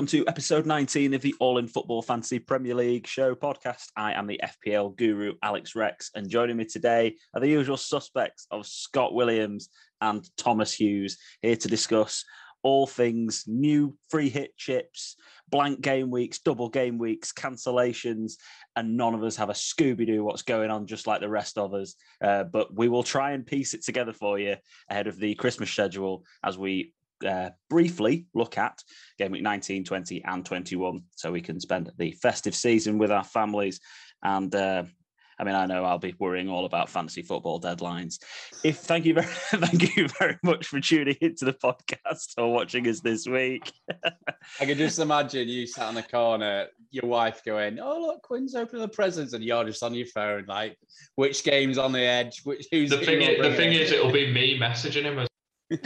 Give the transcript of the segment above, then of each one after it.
welcome to episode 19 of the All in Football Fantasy Premier League show podcast. I am the FPL guru, Alex Rex, and joining me today are the usual suspects of Scott Williams and Thomas Hughes, here to discuss all things new free hit chips, blank game weeks, double game weeks, cancellations, and none of us have a Scooby Doo what's going on, just like the rest of us. Uh, but we will try and piece it together for you ahead of the Christmas schedule as we uh, briefly look at game week 19, 20, and 21, so we can spend the festive season with our families. And uh, I mean, I know I'll be worrying all about fantasy football deadlines. If thank you very thank you very much for tuning into the podcast or watching us this week. I can just imagine you sat in the corner, your wife going, "Oh look, Quinn's opening the presents," and you're just on your phone, like, which game's on the edge? Which who's the thing? Is, the thing is, it'll be me messaging him. As-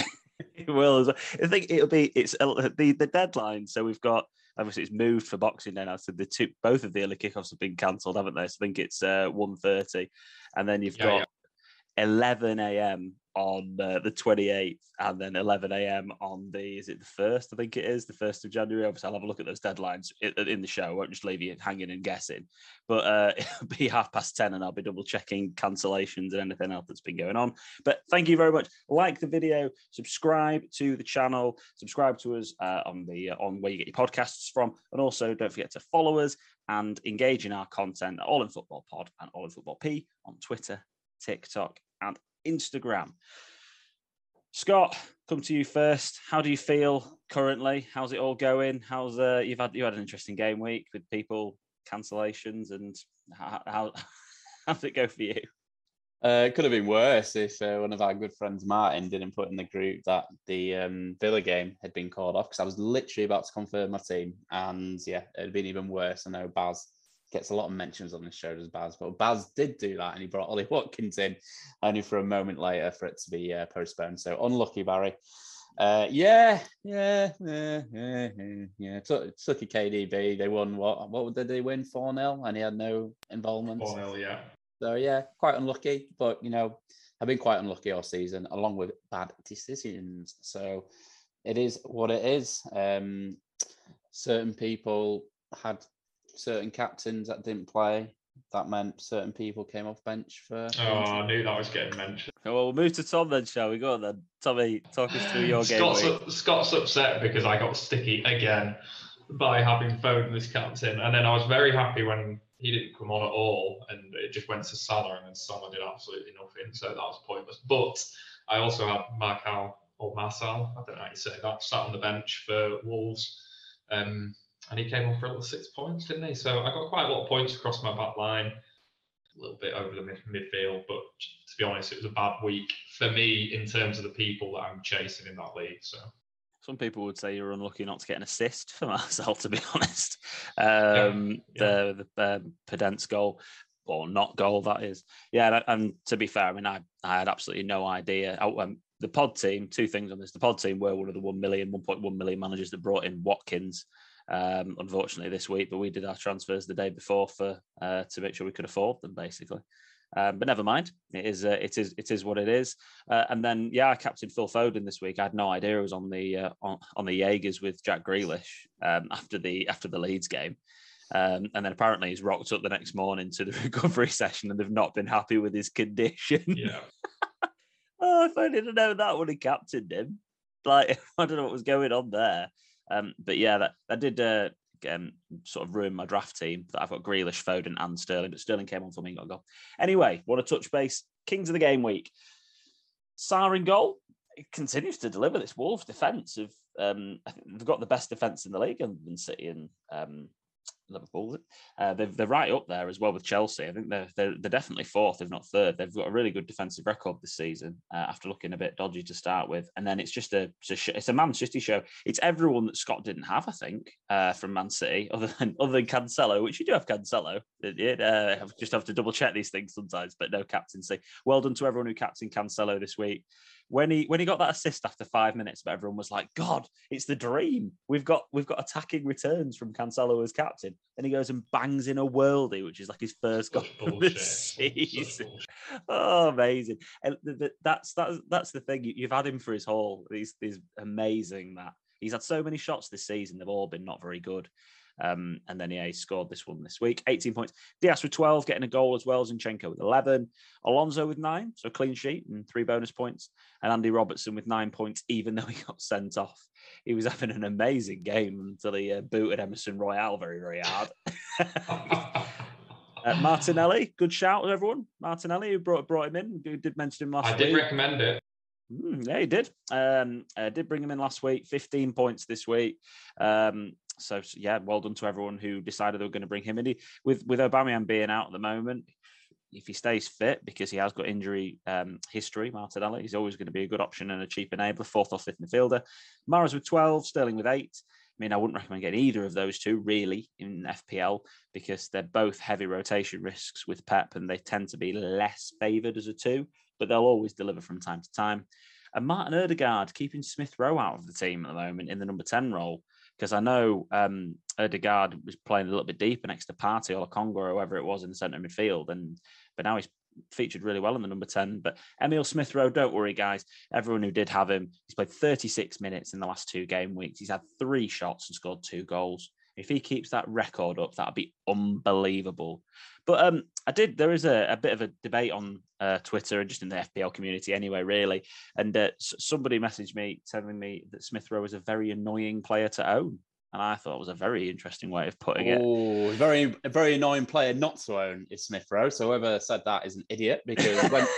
it will. I think it'll be it's the the deadline. So we've got obviously it's moved for Boxing Day now. So the two both of the early kickoffs have been cancelled, haven't they? So I think it's uh, one thirty, and then you've yeah, got yeah. Eleven a.m on uh, the 28th and then 11 a.m. on the is it the first I think it is the first of January. Obviously I'll have a look at those deadlines in the show. I won't just leave you hanging and guessing. But uh, it'll be half past 10 and I'll be double checking cancellations and anything else that's been going on. But thank you very much. Like the video subscribe to the channel subscribe to us uh, on the uh, on where you get your podcasts from. And also don't forget to follow us and engage in our content all in football pod and all in football p on Twitter TikTok and Instagram. Scott, come to you first. How do you feel currently? How's it all going? How's uh, you've had you had an interesting game week with people cancellations and how how, how did it go for you? Uh, it could have been worse if uh, one of our good friends Martin didn't put in the group that the um, Villa game had been called off because I was literally about to confirm my team, and yeah, it'd been even worse. I know Baz gets a lot of mentions on this show as Baz, but Baz did do that and he brought Ollie Watkins in only for a moment later for it to be uh, postponed. So unlucky, Barry. Uh, yeah, yeah, yeah, yeah, yeah. Took, took a KDB. They won what? What did they win? 4 0, and he had no involvement. 4 0, yeah. So, yeah, quite unlucky, but you know, I've been quite unlucky all season, along with bad decisions. So, it is what it is. Um, certain people had certain captains that didn't play. That meant certain people came off bench for. Oh, I knew that was getting mentioned. Well, we'll move to Tom then, shall we? Go on then. Tommy, talk us through your game. Scott's, Scott's upset because I got sticky again by having Foden as captain. And then I was very happy when he didn't come on at all and it just went to Salah and then Salah did absolutely nothing. So that was pointless. But I also had Marcal or Marcel, I don't know how you say that, sat on the bench for Wolves. Um, and he came on for a little six points, didn't he? So I got quite a lot of points across my back line, a little bit over the mid- midfield. But to be honest, it was a bad week for me in terms of the people that I'm chasing in that league. So some people would say you're unlucky not to get an assist for Marcel, to be honest. Um, yeah, yeah. The the um, Podence goal or not goal that is. Yeah, and, to be fair, I mean, I, I had absolutely no idea. I, um, the pod team, two things on this. The pod team were one of the 1 million, 1.1 million managers that brought in Watkins um, unfortunately this week, but we did our transfers the day before for uh, to make sure we could afford them, basically. Um, but never mind, it is uh, it is it is what it is. Uh, and then yeah, I captained Phil Foden this week. I had no idea it was on the uh, on, on the Jaegers with Jack Grealish um, after the after the Leeds game. Um, and then apparently he's rocked up the next morning to the recovery session and they've not been happy with his condition. Yeah. oh, if I didn't know that would have captained him. Like I don't know what was going on there. Um, but yeah, that, that did uh, um, sort of ruin my draft team. That I've got Grealish, Foden, and Sterling. But Sterling came on for me and got a goal. Anyway, what a touch base. Kings of the game week. Sá in goal. It continues to deliver this Wolves defence. Of um, I think they've got the best defence in the league, and City and um, Liverpool. Uh, they're, they're right up there as well with Chelsea. I think they're, they're, they're definitely fourth, if not third. They've got a really good defensive record this season uh, after looking a bit dodgy to start with. And then it's just a it's a, it's a Man City show. It's everyone that Scott didn't have, I think, uh, from Man City, other than other than Cancelo, which you do have Cancelo. It, uh, just have to double check these things sometimes, but no captaincy. Well done to everyone who captained Cancelo this week when he when he got that assist after five minutes, but everyone was like, "God, it's the dream. We've got we've got attacking returns from Cancelo as captain." Then he goes and bangs in a worldie, which is like his first goal of the season. Oh, amazing! And that's that's that's the thing. You've had him for his haul. He's, he's amazing that He's had so many shots this season; they've all been not very good. Um, and then he scored this one this week. 18 points. Diaz with 12, getting a goal as well. As Zinchenko with 11. Alonso with nine, so clean sheet and three bonus points. And Andy Robertson with nine points, even though he got sent off. He was having an amazing game until he uh, booted Emerson Royal very, very hard. uh, Martinelli, good shout, everyone. Martinelli, who brought brought him in, we did mention him last I did week. recommend it. Mm, yeah, he did. Um, uh, did bring him in last week. 15 points this week. Um, so yeah, well done to everyone who decided they were going to bring him in. He, with with Aubameyang being out at the moment, if he stays fit because he has got injury um, history, Martinelli, he's always going to be a good option and a cheap enabler, fourth or fifth midfielder. Mahrez with 12, Sterling with eight. I mean, I wouldn't recommend getting either of those two really in FPL because they're both heavy rotation risks with Pep and they tend to be less favoured as a two, but they'll always deliver from time to time. And Martin Odegaard keeping Smith Rowe out of the team at the moment in the number 10 role because I know um, Odegaard was playing a little bit deeper next to Partey or Congo or whoever it was in the centre midfield, and but now he's featured really well in the number 10. But Emil Smith Rowe, don't worry, guys. Everyone who did have him, he's played 36 minutes in the last two game weeks. He's had three shots and scored two goals. If he keeps that record up, that'd be unbelievable. But um, I did. There is a, a bit of a debate on uh, Twitter and just in the FPL community, anyway, really. And uh, somebody messaged me telling me that Smith Rowe is a very annoying player to own, and I thought it was a very interesting way of putting it. Oh, very, a very annoying player not to own is Smith Rowe. So whoever said that is an idiot because when.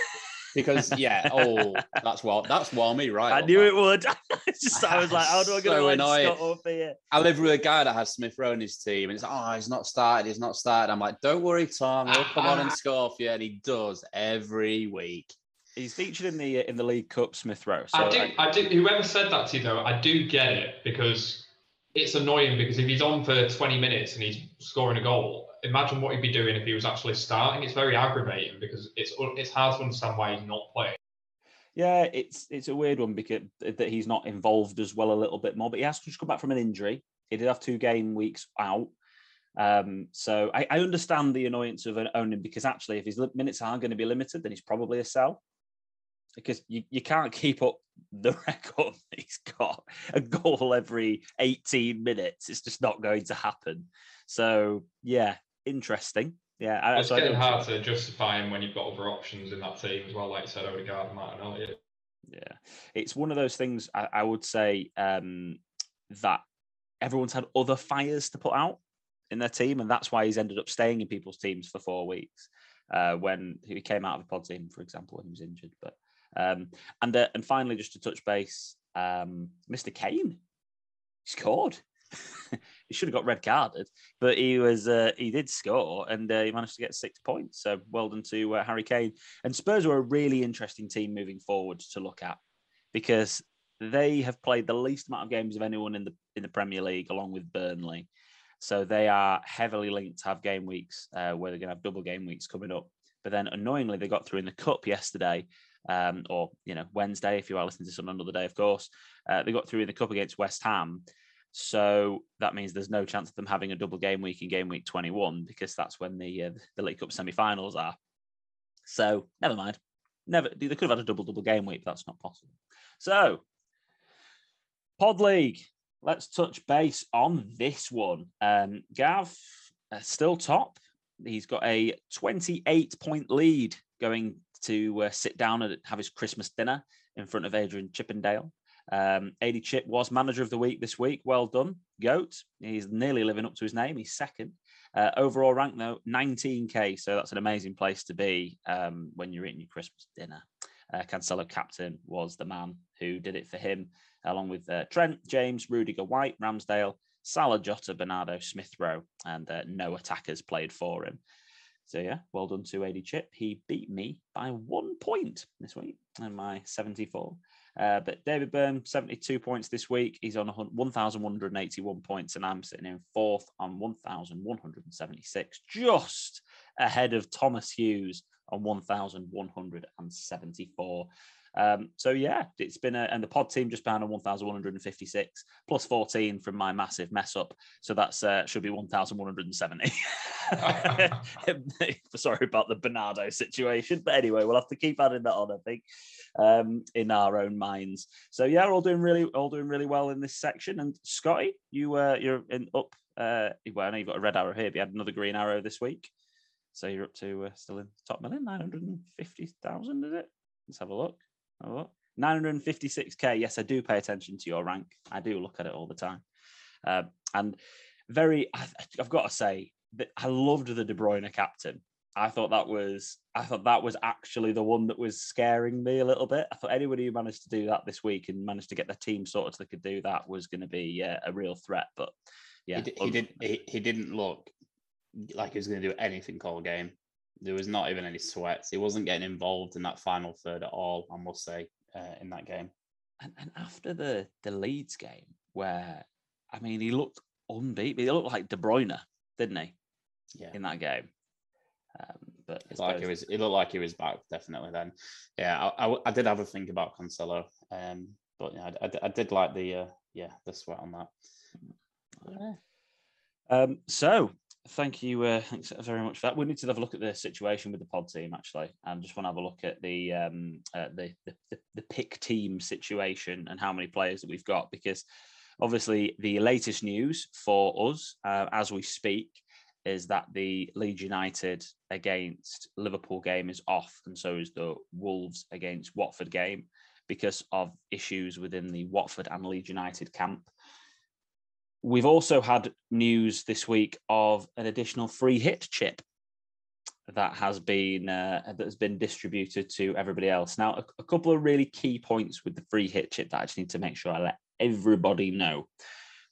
Because yeah, oh, that's what that's me right. I knew that. it would. Just, I was like, how do I get So to line annoying. Scott up here? I live with a guy that has Smith Rowe in his team, and it's oh, he's not started, he's not started. I'm like, don't worry, Tom, he'll come on and score for you, and he does every week. He's featured in the in the League Cup, Smith Rowe. So I do, I do. Whoever said that to you though, I do get it because it's annoying. Because if he's on for 20 minutes and he's scoring a goal, imagine what he'd be doing if he was actually starting. It's very aggravating because it's it's hard to understand why he's not playing. Yeah, it's it's a weird one because that he's not involved as well a little bit more, but he has to just come back from an injury. He did have two game weeks out. Um, so I, I understand the annoyance of owning because actually, if his minutes are going to be limited, then he's probably a sell because you, you can't keep up the record he's got a goal every 18 minutes. It's just not going to happen. So yeah, interesting. Yeah, I, It's so I getting hard to justify him when you've got other options in that team as well, like you said, Odegaard Martinelli. Yeah, it's one of those things. I, I would say um, that everyone's had other fires to put out in their team, and that's why he's ended up staying in people's teams for four weeks. Uh, when he came out of the pod team, for example, when he was injured. But um, and uh, and finally, just to touch base, um, Mr. Kane scored. He should have got red carded, but he was uh, he did score and uh, he managed to get six points. So well done to uh, Harry Kane. And Spurs were a really interesting team moving forward to look at because they have played the least amount of games of anyone in the in the Premier League, along with Burnley. So they are heavily linked to have game weeks uh, where they're going to have double game weeks coming up. But then annoyingly, they got through in the cup yesterday, um, or you know Wednesday if you are listening to this on another day, of course. Uh, they got through in the cup against West Ham. So that means there's no chance of them having a double game week in game week 21 because that's when the uh, the League Cup semi-finals are. So never mind. Never they could have had a double double game week, but that's not possible. So Pod League. Let's touch base on this one. Um, Gav uh, still top. He's got a 28 point lead going to uh, sit down and have his Christmas dinner in front of Adrian Chippendale. Um, AD Chip was manager of the week this week. Well done, Goat. He's nearly living up to his name. He's second. Uh, overall rank, though, 19K. So that's an amazing place to be um, when you're eating your Christmas dinner. Uh, Cancelo captain was the man who did it for him, along with uh, Trent, James, Rudiger, White, Ramsdale, Salah, Jota, Bernardo, Smith Rowe, and uh, no attackers played for him. So yeah, well done to AD Chip. He beat me by one point this week in my 74. Uh, but David Byrne, 72 points this week. He's on 1,181 points, and I'm sitting in fourth on 1,176, just ahead of Thomas Hughes on 1,174. Um, so yeah, it's been a, and the pod team just behind on 1,156 plus 14 from my massive mess up. So that's uh, should be 1,170. Sorry about the Bernardo situation, but anyway, we'll have to keep adding that on. I think um, in our own minds. So yeah, we're all doing really, all doing really well in this section. And Scotty, you uh, you're in up. Uh, well, I know you've got a red arrow here, but you had another green arrow this week. So you're up to uh, still in top million, 950,000, is it? Let's have a look. Look. 956k. Yes, I do pay attention to your rank. I do look at it all the time. Uh, and very, I, I've got to say that I loved the De Bruyne captain. I thought that was, I thought that was actually the one that was scaring me a little bit. I thought anybody who managed to do that this week and managed to get the team sorted so they could do that was going to be uh, a real threat. But yeah, he, he did. He, he didn't look like he was going to do anything all game. There was not even any sweats. He wasn't getting involved in that final third at all. I must say, uh, in that game. And, and after the the Leeds game, where I mean, he looked unbeatable. He looked like De Bruyne, didn't he? Yeah. In that game. Um, but it's like it was. It looked like he was back definitely. Then, yeah, I, I, I did have a think about Cancelo, um, but yeah, I, I, I did like the uh, yeah the sweat on that. Um, so thank you. Uh, thanks very much for that. We need to have a look at the situation with the pod team actually, and just want to have a look at the um, uh, the, the the pick team situation and how many players that we've got because obviously the latest news for us uh, as we speak is that the Leeds United against Liverpool game is off, and so is the Wolves against Watford game because of issues within the Watford and Leeds United camp. We've also had news this week of an additional free hit chip that has been uh, that has been distributed to everybody else. Now, a, a, couple of really key points with the free hit chip that I just need to make sure I let everybody know.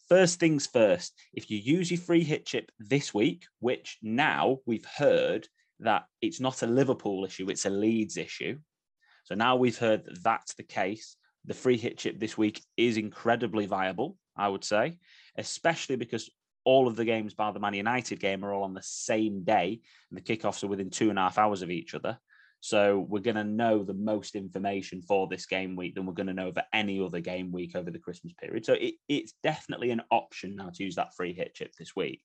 First things first, if you use your free hit chip this week, which now we've heard that it's not a Liverpool issue, it's a Leeds issue. So now we've heard that that's the case. The free hit chip this week is incredibly viable, I would say especially because all of the games by the Man United game are all on the same day, and the kickoffs are within two and a half hours of each other. So we're going to know the most information for this game week than we're going to know for any other game week over the Christmas period. So it, it's definitely an option now to use that free hit chip this week.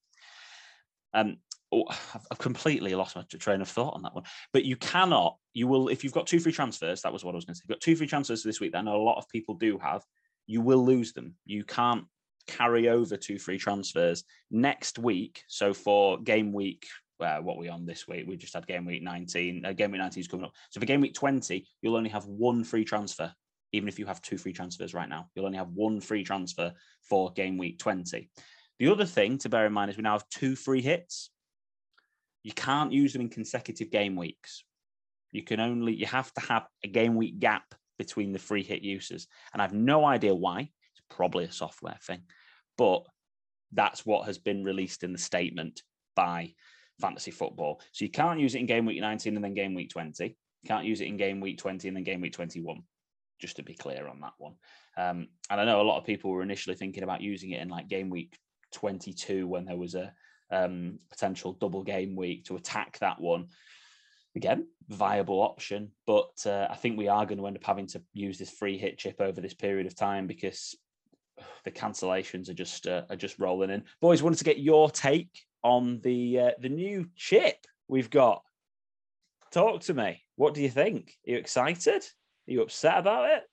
Um, oh, I've completely lost my train of thought on that one. But you cannot, you will, if you've got two free transfers, that was what I was going to say. You've got two free transfers this week that I know a lot of people do have. You will lose them. You can't carry over two free transfers next week. So for game week, uh, what we on this week? We just had game week 19. Uh, game week 19 is coming up. So for game week 20, you'll only have one free transfer, even if you have two free transfers right now. You'll only have one free transfer for game week 20. The other thing to bear in mind is we now have two free hits. You can't use them in consecutive game weeks. You can only, you have to have a game week gap between the free hit uses. And I have no idea why. Probably a software thing but that's what has been released in the statement by fantasy football. So you can't use it in game week 19 and then game week 20. You can't use it in game week 20 and then game week 21, just to be clear on that one. Um, and I know a lot of people were initially thinking about using it in like game week 22 when there was a um, potential double game week to attack that one. Again, viable option, but uh, I think we are going to end up having to use this free hit chip over this period of time because the cancellations are just uh, are just rolling in. Boys, wanted to get your take on the uh, the new chip we've got. Talk to me. What do you think? Are you excited? Are you upset about it?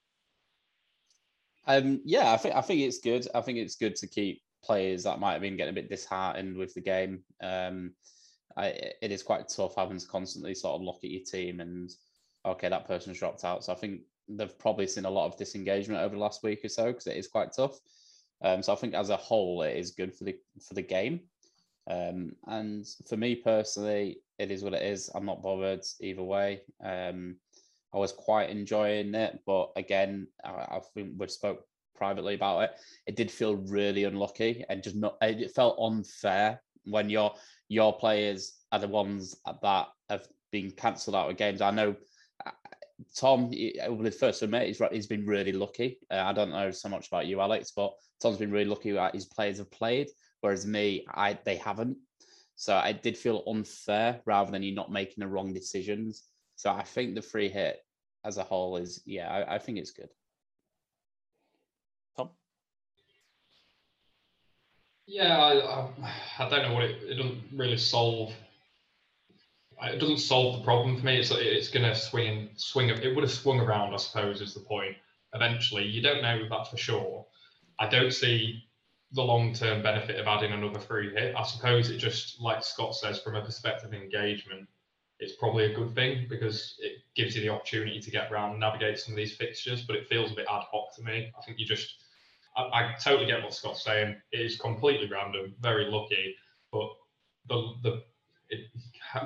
Um, yeah, I think I think it's good. I think it's good to keep players that might have been getting a bit disheartened with the game. Um, I, it is quite tough having to constantly sort of look at your team and okay, that person's dropped out. So I think they've probably seen a lot of disengagement over the last week or so because it is quite tough. Um, so I think as a whole, it is good for the for the game. Um, and for me personally, it is what it is. I'm not bothered either way. Um, I was quite enjoying it, but again, I, I think we spoke privately about it. It did feel really unlucky and just not. It felt unfair when your your players are the ones that have been cancelled out of games. I know Tom, with his first admit, he's, he's been really lucky. Uh, I don't know so much about you, Alex, but Tom's been really lucky that his players have played, whereas me, I they haven't. So I did feel unfair rather than you not making the wrong decisions. So I think the free hit as a whole is yeah, I, I think it's good. Tom? Yeah, I, I, I don't know what it, it doesn't really solve. It doesn't solve the problem for me. It's it's going to swing swing. It would have swung around, I suppose, is the point. Eventually, you don't know that for sure. I don't see the long term benefit of adding another free hit. I suppose it just, like Scott says, from a perspective of engagement, it's probably a good thing because it gives you the opportunity to get around and navigate some of these fixtures, but it feels a bit ad hoc to me. I think you just, I, I totally get what Scott's saying. It is completely random, very lucky, but the, the, it,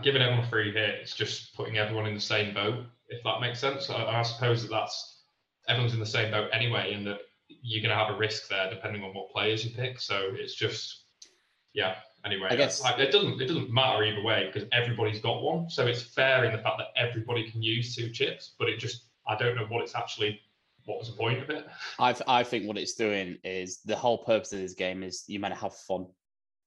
giving everyone a free hit, it's just putting everyone in the same boat, if that makes sense. I, I suppose that that's everyone's in the same boat anyway, and that you're going to have a risk there depending on what players you pick. So it's just, yeah. Anyway, I guess- like, it doesn't it doesn't matter either way because everybody's got one. So it's fair in the fact that everybody can use two chips, but it just I don't know what it's actually. What was the point of it? I I think what it's doing is the whole purpose of this game is you meant to have fun.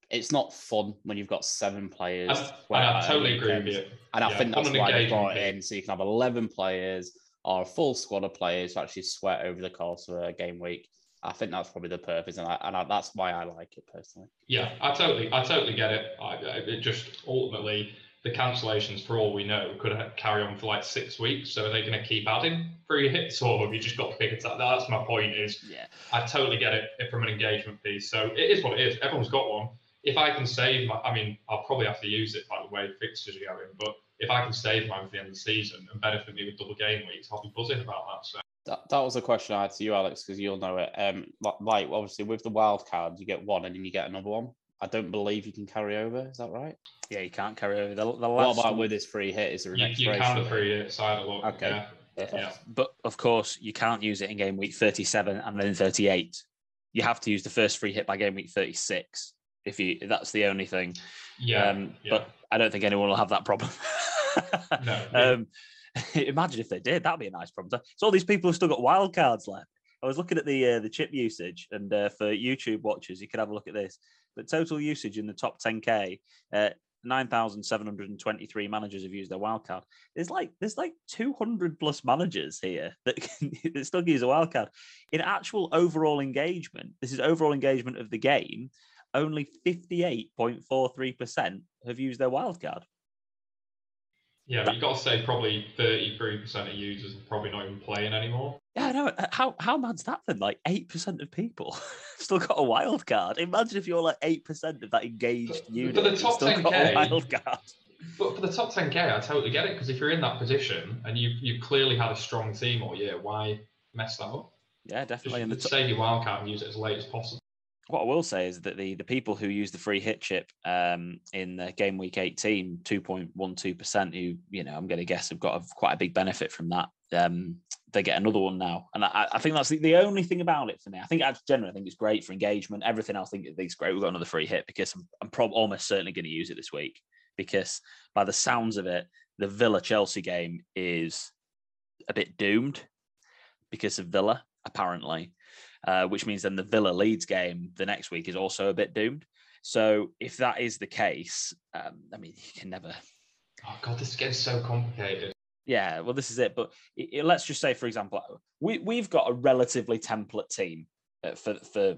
It's not fun when you've got seven players. And, to and play I totally a agree with you. And I Yeah, think that's why they engagement brought it in, so you can have eleven players or a full squad of players to actually sweat over the course of a game week. I think that's probably the purpose, and I, and I, that's why I like it personally. Yeah, I totally, I totally get it. I, I, it just ultimately the cancellations, for all we know, could ha- carry on for like six weeks. So are they going to keep adding free hits, or have you just got to pick it up? That's my point. Is Yeah. I totally get it from an engagement piece. So it is what it is. Everyone's got one. If I can save, my, I mean, I'll probably have to use it by the way fixtures are going. But if I can save mine for the end of the season and benefit me with double game weeks, I'll be buzzing about that. So That, that was a question I had to you, Alex, because you'll know it. Um, li- like obviously with the wild card, you get one and then you get another one. I don't believe you can carry over. Is that right? Yeah, you can't carry over the, the What last. about one- with this free hit? Is there an you, you expiration? can the date? free hits. I had a look. Okay. Yeah. Perfect. Yeah. But of course, you can't use it in game week 37 and then 38. You have to use the first free hit by game week 36. If you, that's the only thing. Yeah. um, yeah. But I don't think anyone will have that problem. No. um, imagine if they did. That'd be a nice problem. So all these people have still got wild cards left. I was looking at the uh, the chip usage, and uh, for YouTube watchers, you could have a look at this. The total usage in the top 10k, uh, 9,723 managers have used their wild card. There's like there's like 200 plus managers here that can that still use a wild card. In actual overall engagement, this is overall engagement of the game. Only 58.43% have used their wildcard. Yeah, but you've got to say probably 33% of users are probably not even playing anymore. Yeah, I know. Uh, How how mad's that then? Like eight percent of people still got a wild card. Imagine if you're like eight percent of that engaged for unit. the top still got a 10K, wild card. But for the top 10k, I totally get it because if you're in that position and you've, you clearly had a strong team all year, why mess that up? Yeah, Just definitely. The top, save your wildcard and use it as late as possible. What I will say is that the the people who use the free hit chip um, in the game week 18, 2.12%, who, you know, I'm going to guess have got a, quite a big benefit from that. Um, they get another one now. And I, I think that's the, the only thing about it for me. I think, generally, I think it's great for engagement. Everything else, I think it's great. We've got another free hit because I'm, I'm almost certainly going to use it this week because by the sounds of it, the Villa Chelsea game is a bit doomed because of Villa, apparently uh, which means then the Villa Leeds game the next week is also a bit doomed. So if that is the case, um, I mean, you can never. Oh god, this is getting so complicated. Yeah, well, this is it. But i i- let's just say, for example, we we've got a relatively template team uh, for for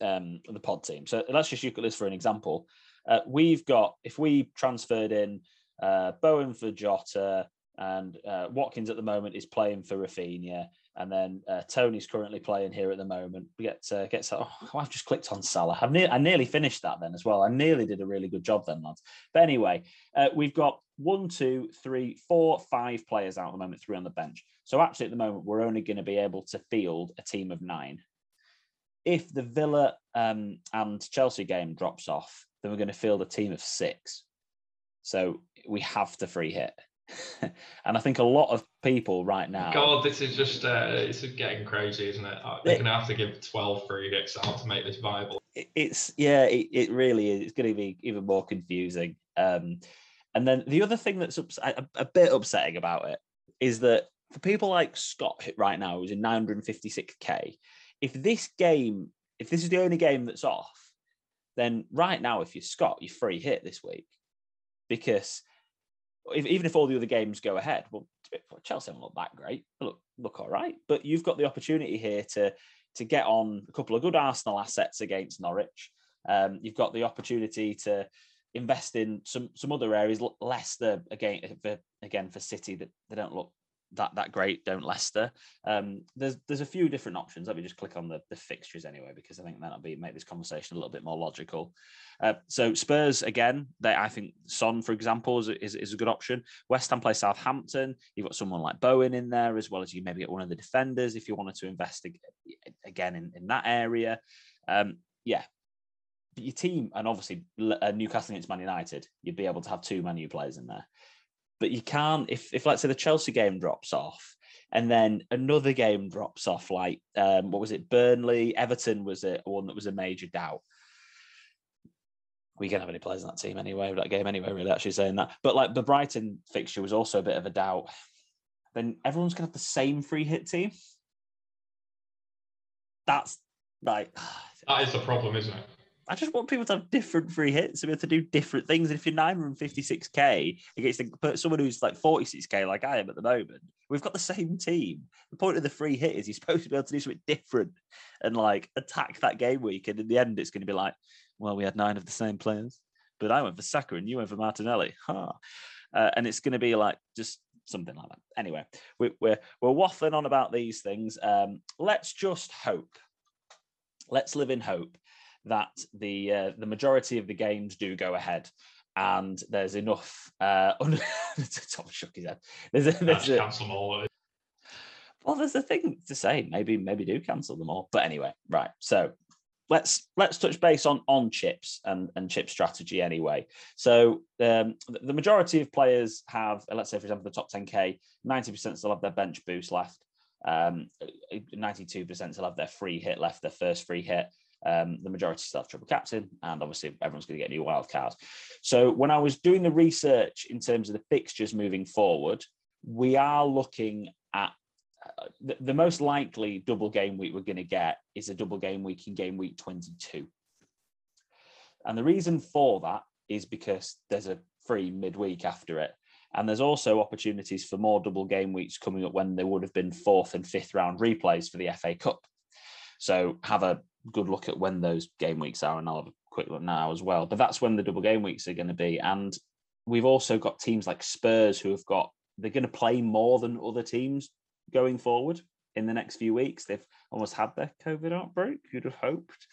um, the pod team. So let's just look at this for an example. Uh, we've got if we transferred in uh, Bowen for Jota and uh, Watkins at the moment is playing for Raphinha, and then uh, Toney's currently playing here at the moment. We get uh, get oh, I've just clicked on Salah. I've ne- I nearly finished that then as well. I nearly did a really good job then, lads. But anyway, uh, we've got one, two, three, four, five players out at the moment, three on the bench. So actually, at the moment, we're only going to be able to field a team of nine. If the Villa um, and Chelsea game drops off, then we're going to field a team of six. So we have to free hit. and I think a lot of people right now. God, this is just uh, it's getting crazy, isn't it? They're gonna have to give 12 free hits out to make this viable. it's yeah, it, it really is. It's going to be even more confusing. Um, and then the other thing that's ups- a, a bit upsetting about it is that for people like Scott right now, who's in 956k, if this game, if this is the only game that's off, then right now, if you're Scott, you're free hit this week because if, even if all the other games go ahead, well, Chelsea haven't looked that great. Look, look all right, but you've got the opportunity here to to get on a couple of good Arsenal assets against Norwich. Um, you've got the opportunity to invest in some some other areas. Leicester again for again for City that they don't look that that great, don't Leicester. Um, there's there's a few different options. Let me just click on the, the fixtures anyway, because I think that'll be make this conversation a little bit more logical. Uh, so Spurs again, they I think Son, for example, is, is, is, a good option. West Ham play Southampton. You've got someone like Bowen in there, as well as you maybe get one of the defenders if you wanted to invest again in, in that area. Um, yeah. But your team, and obviously uh, Newcastle against Man United, you'd be able to have two Man U players in there but you can't if if let's say the Chelsea game drops off and then another game drops off like um, what was it Burnley Everton was it one that was a major doubt. We can't have any players in that team anyway that game anyway really actually saying that. But like the Brighton fixture was also a bit of a doubt. Then everyone's gonna have the same free hit team. That's like that is the problem isn't it I just want people to have different free hits and be able to do different things. And if you're 956k against someone who's like 46k, like I am at the moment, we've got the same team. The point of the free hit is you're supposed to be able to do something different and like attack that game week. And in the end, it's going to be like, well, we had nine of the same players, but I went for Saka and you went for Martinelli. Huh. Uh, and it's going to be like just something like that. Anyway, we, we're we're waffling on about these things. Um, let's just hope. Let's live in hope that the uh, the majority of the games do go ahead. And there's enough uh Tom shook his head. There's a, there's a, cancel them all well there's a thing to say. Maybe maybe do cancel them all. But anyway right. So let's let's touch base on on chips and and chip strategy anyway. So um the majority of players have let's say for example the top 10k 90% still have their bench boost left. Um 92% still have their free hit left their first free hit um, the majority still have triple captain, and obviously everyone's going to get new wild cards. So when I was doing the research in terms of the fixtures moving forward, we are looking at uh, the, the, most likely double game week we're going to get is a double game week in game week 22. And the reason for that is because there's a free midweek after it. And there's also opportunities for more double game weeks coming up when there would have been fourth and fifth round replays for the FA Cup. So have a good look at when those game weeks are, and I'll have a quick look now as well. But that's when the double game weeks are going to be. And we've also got teams like Spurs who have got, they're going to play more than other teams going forward in the next few weeks. They've almost had their COVID outbreak, you'd have hoped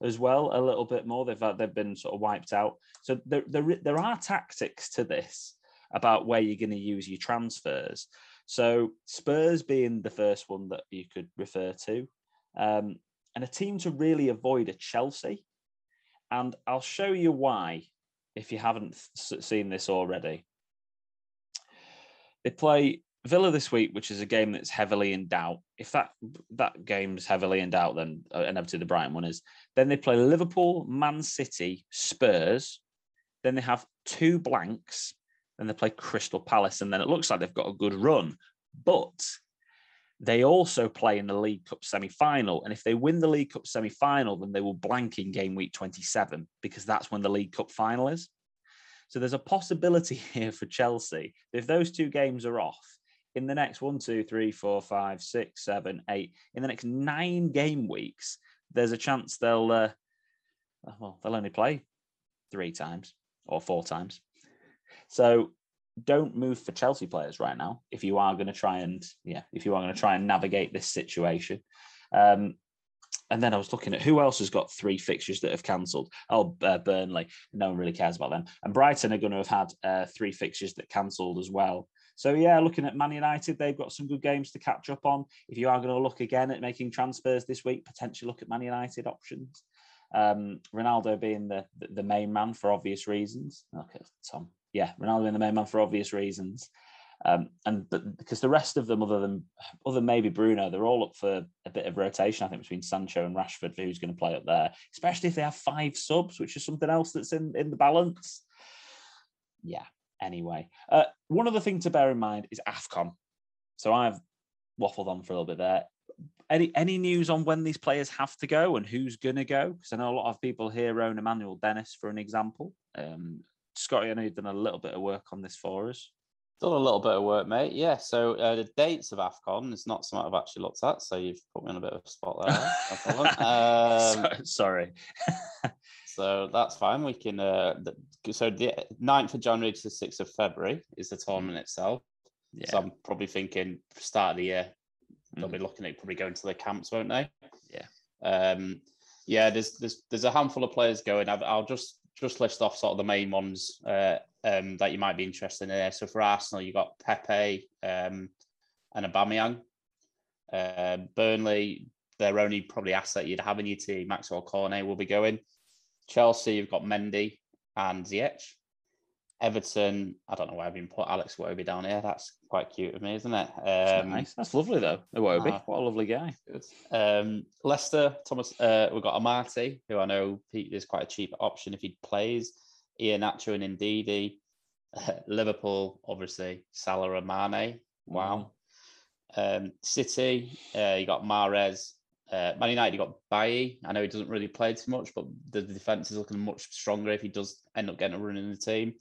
as well a little bit more. They've they've been sort of wiped out. So there there, there are tactics to this about where you're going to use your transfers. So Spurs being the first one that you could refer to. Um, and a team to really avoid are Chelsea. And I'll show you why if you haven't seen this already. They play Villa this week, which is a game that's heavily in doubt. If that that game's heavily in doubt, then uh, inevitably the Brighton one is. Then they play Liverpool, Man City, Spurs. Then they have two blanks. Then they play Crystal Palace, and then it looks like they've got a good run. But they also play in the League Cup semi final. And if they win the League Cup semi final, then they will blank in game week 27 because that's when the League Cup final is. So there's a possibility here for Chelsea. If those two games are off in the next one, two, three, four, five, six, seven, eight, in the next nine game weeks, there's a chance they'll, uh, well, they'll only play three times or four times. So don't move for Chelsea players right now if you are going to try and yeah if you are going to try and navigate this situation. Um, and then I was looking at who else has got three fixtures that have cancelled. Oh, uh, Burnley. No one really cares about them. And Brighton are going to have had uh, three fixtures that cancelled as well. So yeah, looking at Man United, they've got some good games to catch up on. If you are going to look again at making transfers this week, potentially look at Man United options. Um, Ronaldo being the the main man for obvious reasons. Okay, Tom yeah, Ronaldo being the main man for obvious reasons. Um, and but because the rest of them, other than other than maybe Bruno, they're all up for a bit of rotation. I think between Sancho and Rashford for who's going to play up there, especially if they have five subs, which is something else that's in in the balance. Yeah. Anyway, uh, one other thing to bear in mind is Afcon. So I've waffled on for a little bit there. Any any news on when these players have to go and who's going to go? Because I know a lot of people here own Emmanuel Dennis for an example. Um, Scotty, I know you've done a little bit of work on this for us. Done a little bit of work, mate. Yeah. So uh, the dates of AFCON is not something I've actually looked at. So you've put me on a bit of a spot there. no. Um, So- Sorry. so that's fine. We can. Uh, the, so the 9th of January to the 6th of February is the tournament itself. yeah. So I'm probably thinking start of the year, they'll Mm. be looking at probably going to the camps, won't they? Yeah. Um, yeah, there's there's there's a handful of players going. I've, I'll just just list off sort of the main ones uh, um, that you might be interested in there. So for Arsenal, you got Pepe um, and Aubameyang. Uh, Burnley, their only probably asset you'd have in your team, Maxwell Cornet will be going. Chelsea, you've got Mendy and Ziyech. Everton, I don't know why I've been put Alex Iwobi down here. That's quite cute of me, isn't it? That's Um, nice. That's lovely though. Be. ah. What a lovely guy. Um, Leicester, Thomas, uh, we've got Amartey, who I know Pete is quite a cheap option if he plays. Iheanacho and Ndidi. Liverpool, obviously, Salah and Mane. Wow. Um, City, uh, you got Mahrez. Uh, Man United, you got Bailly. I know he doesn't really play too much, but the defence is looking much stronger if he does end up getting a run in the team.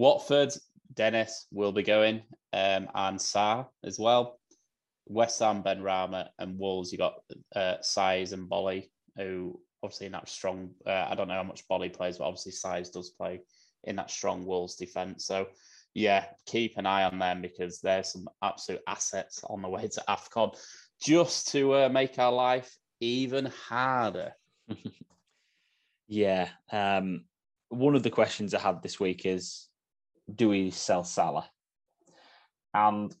Watford, Dennis will be going, um, and Sarr as well. West Ham, Benrahma, and Wolves, you got uh, Saiss and Boly, who obviously in that strong. Uh, I don't know how much Boly plays, but obviously Saiss does play in that strong Wolves defence. So, yeah, keep an eye on them because there's some absolute assets on the way to AFCON just to uh, make our life even harder. Yeah. Um, one of the questions I had this week is, do we sell Salah? And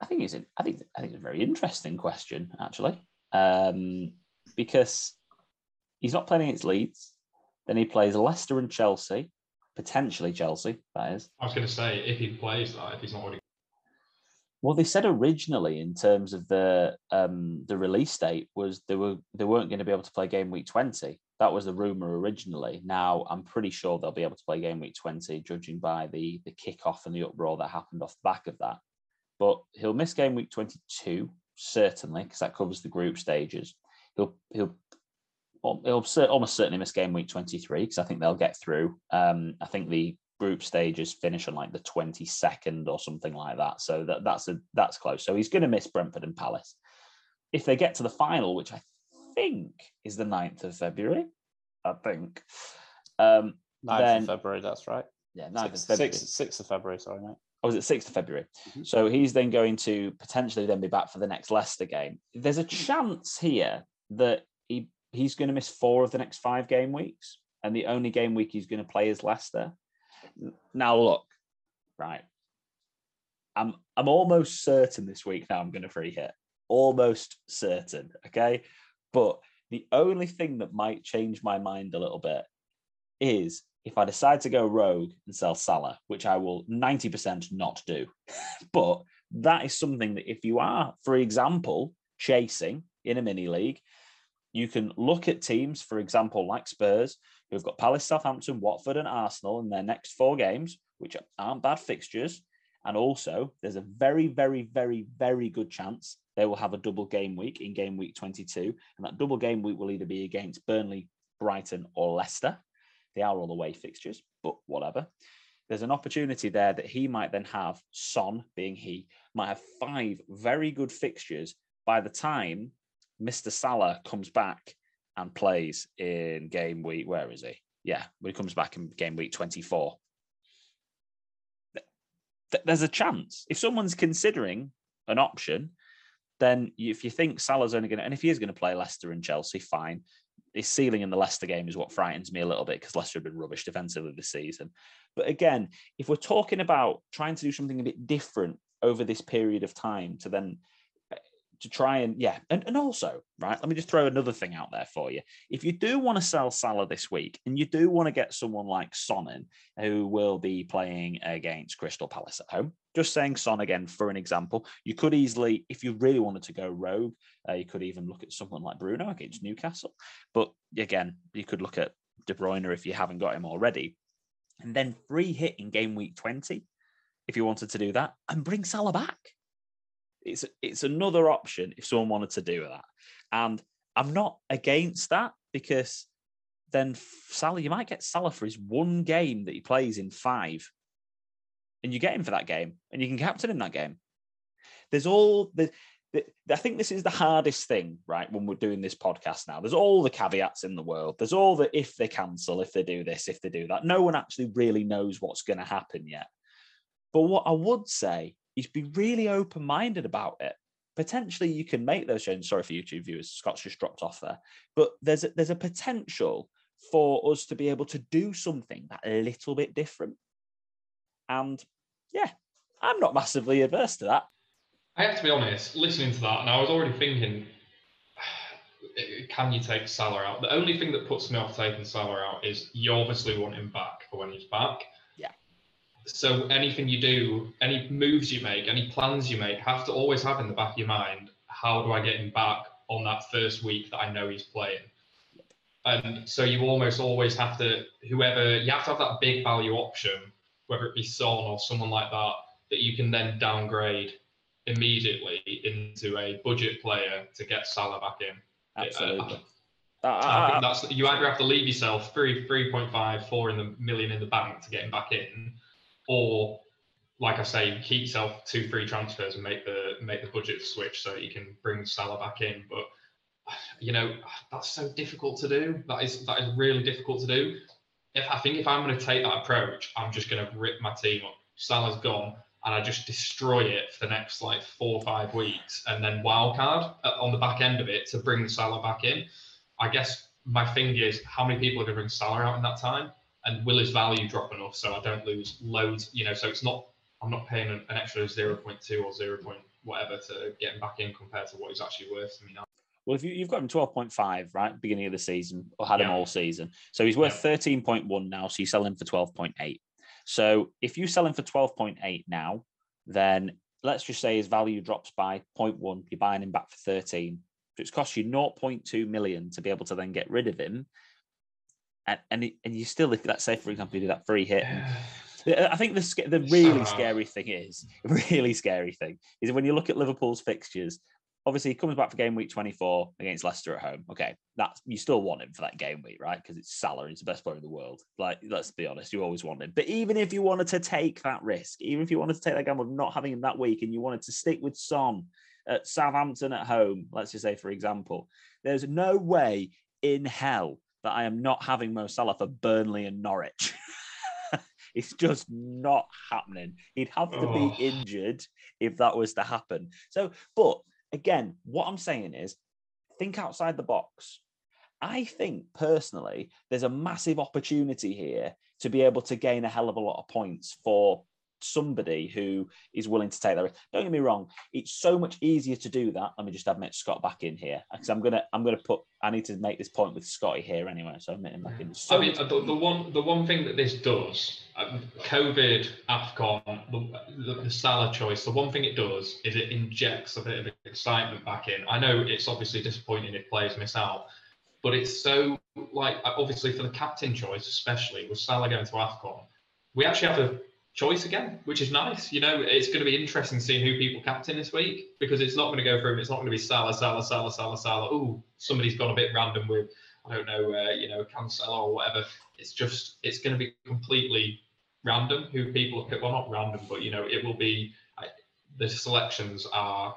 I think it's a, I think I think it's a very interesting question actually, um, because he's not playing against Leeds. Then he plays Leicester and Chelsea, potentially Chelsea. That is. I was going to say, if he plays that, if he's not already. Well, they said originally in terms of the um, the release date was they were they weren't going to be able to play game week twenty. That was the rumor originally. Now I'm pretty sure they'll be able to play game week twenty, judging by the the kickoff and the uproar that happened off the back of that. But he'll miss game week twenty two certainly because that covers the group stages. He'll he'll he'll almost certainly miss game week twenty three because I think they'll get through. Um, I think the group stages finish on like the 22nd or something like that. So that, that's a that's close. So he's going to miss Brentford and Palace. If they get to the final, which I think is the 9th of February, I think. Um, 9th Then- of February, that's right. yeah, 9th Six- of February. sixth- 6th of February, sorry, mate. Oh, was it 6th of February? Mhm. So he's then going to potentially then be back for the next Leicester game. There's a chance here that he he's going to miss four of the next five game weeks, and the only game week he's going to play is Leicester. Now look, right. I'm I'm almost certain this week now I'm going to free hit. Almost certain, okay? But the only thing that might change my mind a little bit is if I decide to go rogue and sell Salah, which I will 90% not do. but that is something that if you are, for example, chasing in a mini league, you can look at teams, for example, like Spurs, who've got Palace, Southampton, Watford, and Arsenal in their next four games, which aren't bad fixtures. And also, there's a very, very, very, very good chance they will have a double game week in game week 22. And that double game week will either be against Burnley, Brighton, or Leicester. They are all away fixtures, but whatever. There's an opportunity there that he might then have, Son being he, might have five very good fixtures by the time Mr. Salah comes back and plays in game week. Where is he? Yeah, when he comes back in game week 24. Th- th- There's a chance. If someone's considering an option, then if you think Salah's only going to, and if he is going to play Leicester and Chelsea, fine. His ceiling in the Leicester game is what frightens me a little bit because Leicester have been rubbish defensively this season. But again, if we're talking about trying to do something a bit different over this period of time to then to try and yeah, and, and also right, let me just throw another thing out there for you. If you do want to sell Salah this week and you do want to get someone like Sonnen, who will be playing against Crystal Palace at home, just saying Son again for an example, you could easily, if you really wanted to go rogue, uh, you could even look at someone like Bruno against Newcastle. But again, you could look at De Bruyne if you haven't got him already, and then free hit in game week twenty if you wanted to do that, and bring Salah back. It's it's another option if someone wanted to do that, and I'm not against that because then Salah, you might get Salah for his one game that he plays in five and you get him for that game, and you can captain him that game. There's all the. the- I think this is the hardest thing, right? When we're doing this podcast now, there's all the caveats in the world. There's all the if they cancel, if they do this, if they do that. No one actually really knows what's going to happen yet. But what I would say is be really open minded about it. Potentially, you can make those changes. Sorry for YouTube viewers, Scott's just dropped off there. But there's a, there's a potential for us to be able to do something that a little bit different. And yeah, I'm not massively averse to that. I have to be honest, listening to that, and I was already thinking, can you take Salah out? The only thing that puts me off taking Salah out is you obviously want him back for when he's back. So anything you do, any moves you make, any plans you make, have to always have in the back of your mind, how do I get him back on that first week that I know he's playing? And so you almost always have to, whoever, you have to have that big value option, whether it be Son or someone like that, that you can then downgrade immediately into a budget player to get Salah back in. Absolutely. Uh, I I- think that's you either have to leave yourself three, three point five, four in the million in the bank to get him back in, or like I say, keep yourself two free transfers and make the make the budget switch so you can bring Salah back in. But you know that's so difficult to do. That is that is really difficult to do. If I think if I'm going to take that approach, I'm just going to rip my team up. Salah's gone, and I just destroy it for the next like four or five weeks, and then wildcard uh, on the back end of it to bring Salah back in. I guess my thing is how many people are going to bring Salah out in that time, and will his value drop enough so I don't lose loads? You know, so it's not I'm not paying an, an extra 0.2 or 0. Point whatever to get him back in compared to what he's actually worth to me now. Well, if you, you've got him 12.5, right, beginning of the season, or had him all season. So he's worth 13.1 now. So you sell him for 12.8. So if you sell him for 12.8 now, then let's just say his value drops by 0.1. You're buying him back for 13. So it's cost you 0.2 million to be able to then get rid of him. And, and, it- and you still, if let's say, for example, you do that free hit. and- I think the the really scary thing is really scary thing is when you look at Liverpool's fixtures. Obviously, he comes back for game week 24 against Leicester at home. Okay, that's you still want him for that game week, right? Because it's Salah, he's the best player in the world. Like, let's be honest, you always want him. But even if you wanted to take that risk, even if you wanted to take that gamble of not having him that week, and you wanted to stick with Son at Southampton at home, let's just say, for example, there's no way in hell that I am not having Mo Salah for Burnley and Norwich. it's just not happening. He'd have to Oh. be injured if that was to happen. So, but again, what I'm saying is think outside the box. I think personally, there's a massive opportunity here to be able to gain a hell of a lot of points for somebody who is willing to take that risk. Don't get me wrong, it's so much easier to do that. Let me just admit Scott back in here because I'm gonna I'm gonna put I need to make this point with Scotty here anyway. So I'm admitting back in. So I mean, the, the one the one thing that this does, um, COVID, Afcon, the, the, the Salah choice, the one thing it does is it injects a bit of excitement back in. I know it's obviously disappointing if players miss out, but it's so like obviously for the captain choice, especially with Salah going to Afcon, we actually have a choice again, which is nice. You know, it's going to be interesting seeing who people captain this week because it's not going to go through. It's not going to be Salah, Salah, Salah, Salah, Salah. Ooh, somebody's gone a bit random with I don't know, uh, you know, Cancelo or whatever. It's just it's going to be completely random who people look at. Well, not random, but you know, it will be I, the selections are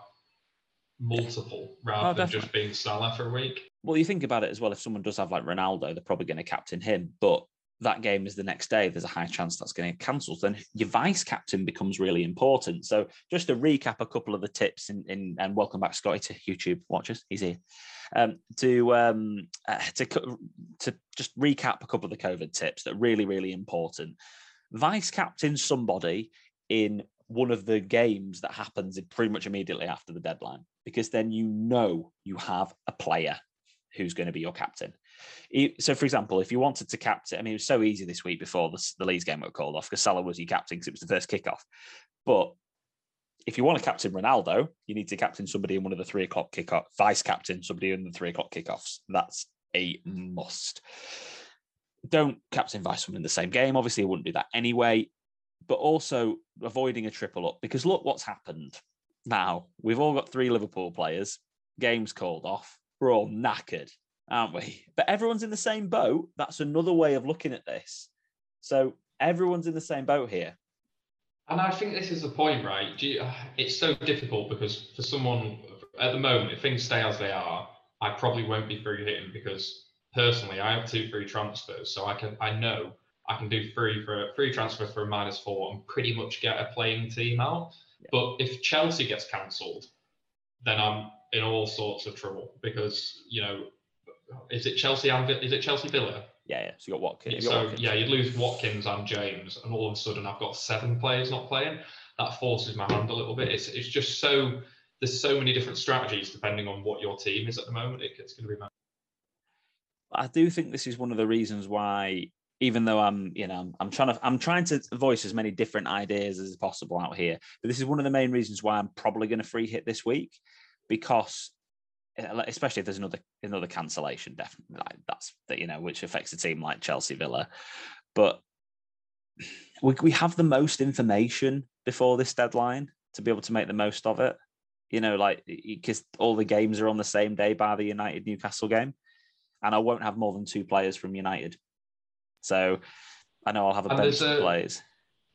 multiple rather Oh, than just being Salah for a week. Well, you think about it as well. If someone does have like Ronaldo, they're probably going to captain him. But that game is the next day. There's a high chance that's going to get cancelled. Then your vice captain becomes really important. So just to recap a couple of the tips, in, in and welcome back Scotty to YouTube watchers. He's here. Um, to um, uh, to to just recap a couple of the COVID tips that are really really important. Vice captain somebody in one of the games that happens pretty much immediately after the deadline because then you know you have a player who's going to be your captain. So, for example, if you wanted to captain, I mean, it was so easy this week before the, the Leeds game got called off because Salah was your captain because it was the first kickoff. But if you want to captain Ronaldo, you need to captain somebody in one of the three o'clock kickoff, vice captain somebody in the three o'clock kickoffs. That's a must. Don't captain vice someone in the same game. Obviously, I wouldn't do that anyway. But also avoiding a triple up because look what's happened. Now we've all got three Liverpool players. Games called off. We're all knackered, aren't we? But everyone's in the same boat. That's another way of looking at this. So everyone's in the same boat here. And I think this is the point, right? You, uh, it's so difficult because for someone at the moment, if things stay as they are, I probably won't be free hitting because personally, I have two free transfers, so I can I know I can do free for free transfer for a minus four and pretty much get a playing team out. Yeah. But if Chelsea gets cancelled, then I'm in all sorts of trouble because you know, is it Chelsea and is it Chelsea Villa? Yeah, yeah. So you got Watkins. Yeah, so Watkins. yeah, you'd lose Watkins and James, and all of a sudden I've got seven players not playing. That forces my hand a little bit. It's it's just so there's so many different strategies depending on what your team is at the moment. It, it's going to be. I do think this is one of the reasons why, even though I'm, you know, I'm, I'm trying to, I'm trying to voice as many different ideas as possible out here. But this is one of the main reasons why I'm probably going to free hit this week, because especially if there's another another cancellation, definitely like that's that you know which affects a team like Chelsea Villa, but we we have the most information before this deadline to be able to make the most of it. You know, like because all the games are on the same day by the United Newcastle game, and I won't have more than two players from United, so I know I'll have a and bench of players.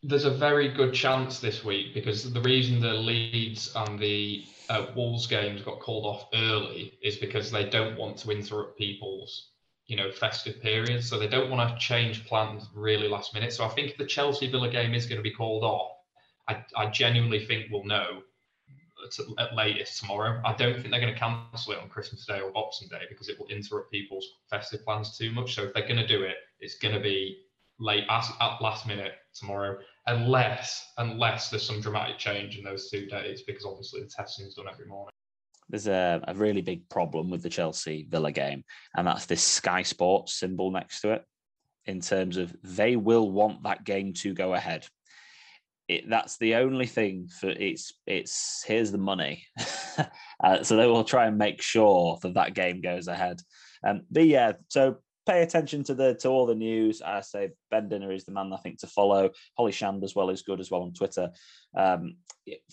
there's a very good chance this week because the reason the Leeds and the uh, Wolves games got called off early is because they don't want to interrupt people's you know festive periods, so they don't want to change plans really last minute. So I think if the Chelsea Villa game is going to be called off, I, I genuinely think we'll know at latest tomorrow. I don't think they're going to cancel it on Christmas Day or Boxing Day because it will interrupt people's festive plans too much. So if they're going to do it, it's going to be late at last minute tomorrow unless unless there's some dramatic change in those two days, because obviously the testing is done every morning. There's a, a really big problem with the Chelsea Villa game, and that's this Sky Sports symbol next to it. In terms of they will want that game to go ahead. It, that's the only thing for it's it's here's the money, uh, so they will try and make sure that that game goes ahead. Um, but yeah, so pay attention to the to all the news. I say Ben Dinnery is the man I think to follow. Holly Shand as well is good as well on Twitter. Um,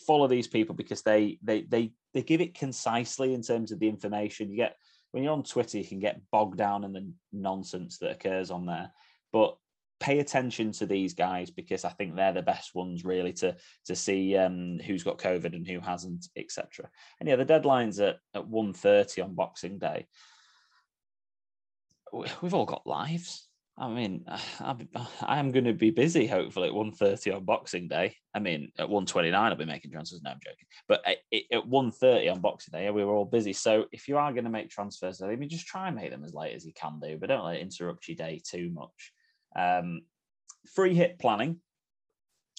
follow these people because they they they they give it concisely in terms of the information. You get when you're on Twitter, you can get bogged down in the nonsense that occurs on there. But pay attention to these guys because I think they're the best ones really to to see um, who's got COVID and who hasn't, etc. And yeah, the deadline's at at 1.30 on Boxing Day we've all got lives. I mean, I am going to be busy hopefully at 1.30 on Boxing Day. I mean, at 1.29 I'll be making transfers. No, I'm joking. But at, at 1.30 on Boxing Day, we were all busy. So if you are going to make transfers, I mean, just try and make them as late as you can do, but don't let it interrupt your day too much. Um, free hit planning,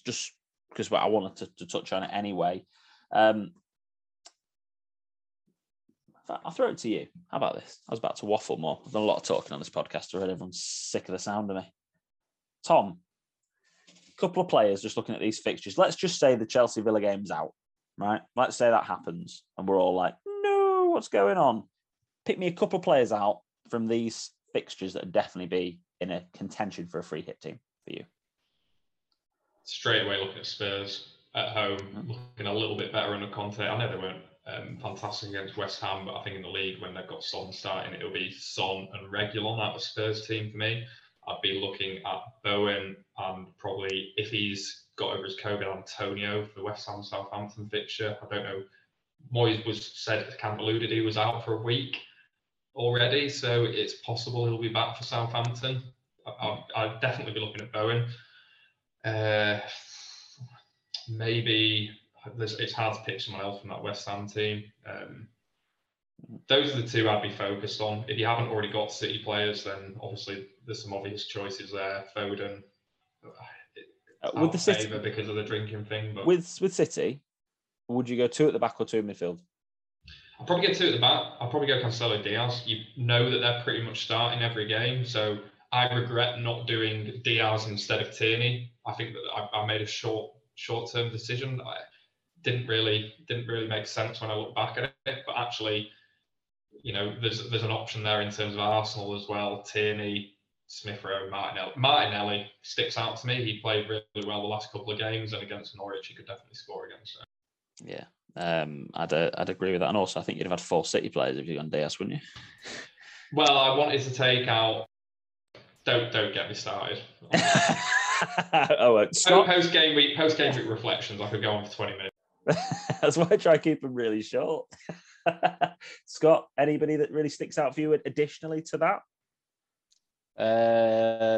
just because I wanted to, to touch on it anyway. Um, I'll throw it to you. How about this? I was about to waffle more. I've done a lot of talking on this podcast I already. Everyone's sick of the sound of me. Tom, a couple of players just looking at these fixtures. Let's just say the Chelsea Villa game's out, right? Let's say that happens and we're all like, no, what's going on? Pick me a couple of players out from these fixtures that would definitely be in a contention for a free hit team for you. Straight away looking at Spurs at home, mm-hmm. looking a little bit better under Conte. I know they weren't um, fantastic against West Ham, but I think in the league when they've got Son starting, it'll be Son and Reguilon out of Spurs team for me. I'd be looking at Bowen and probably if he's got over his COVID, Antonio for the West Ham Southampton fixture. I don't know. Moyes was said, of alluded he was out for a week already, so it's possible he'll be back for Southampton. I, I'd definitely be looking at Bowen. Uh, maybe it's hard to pick someone else from that West Ham team. Um, those are the two I'd be focused on. If you haven't already got City players, then obviously there's some obvious choices there. Foden, uh, with the City because of the drinking thing. But with with City, would you go two at the back or two in midfield? I'll probably get two at the back. I'll probably go Cancelo Dias. You know that they're pretty much starting every game, so I regret not doing Dias instead of Tierney. I think that I, I made a short short term decision. I, didn't really didn't really make sense when I look back at it. But actually, you know, there's there's an option there in terms of Arsenal as well. Tierney, Smith Rowe, Martinelli. Martinelli sticks out to me. He played really well the last couple of games, and against Norwich, he could definitely score against. Yeah, um, I'd uh, I'd agree with that, and also I think you'd have had four City players if you'd gone Dias, wouldn't you? Well, I wanted to take out. Don't don't get me started. oh, uh. Post game week, post game week reflections. I could go on for twenty minutes. That's why I try to keep them really short. Scott, anybody that really sticks out for you additionally to that?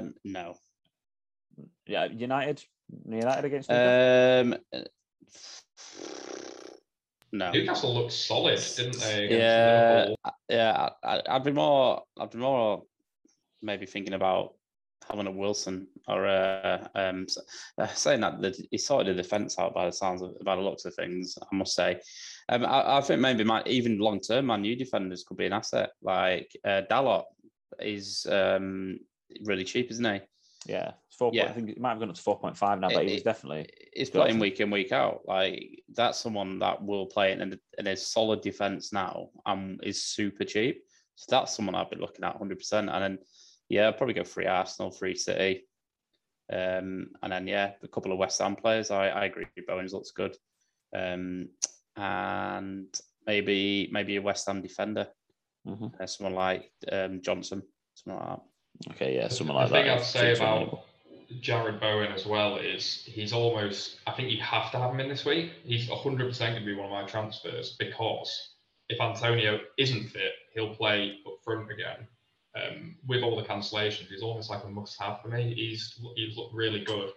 Um, no. Yeah, United. United against Newcastle? Um, no. Newcastle looked solid, didn't they? Yeah, Liverpool? I- yeah. I, I- I'd be more. I'd be more maybe thinking about having a Wilson or uh, um uh, saying that the, he sorted the defense out by the sounds of by the looks of things. I must say, um, I, I think maybe my, even long term, my new defenders could be an asset. Like uh, Dalot is um really cheap, isn't he? Yeah, it's four. Yeah. Point, I think it might have gone up to four point five now, but It- he was definitely. He's Got playing week in, week out. Like that's someone that will play in, in a solid defense now and is super cheap. So that's someone I've been looking at 100%. And then, yeah, I'll probably go free Arsenal, free City. Um, and then, yeah, a couple of West Ham players. I, I agree. Bowens looks good. Um, and maybe maybe a West Ham defender, Mhm. uh, someone like um, Johnson, something like that. Okay, yeah, someone like the like thing. I'd say about reasonable. Jarrod Bowen as well is he's almost. I think you have to have him in this week. He's 100 percent going to be one of my transfers because if Antonio isn't fit, he'll play up front again. Um, with all the cancellations, he's almost like a must-have for me. He's he's looked really good,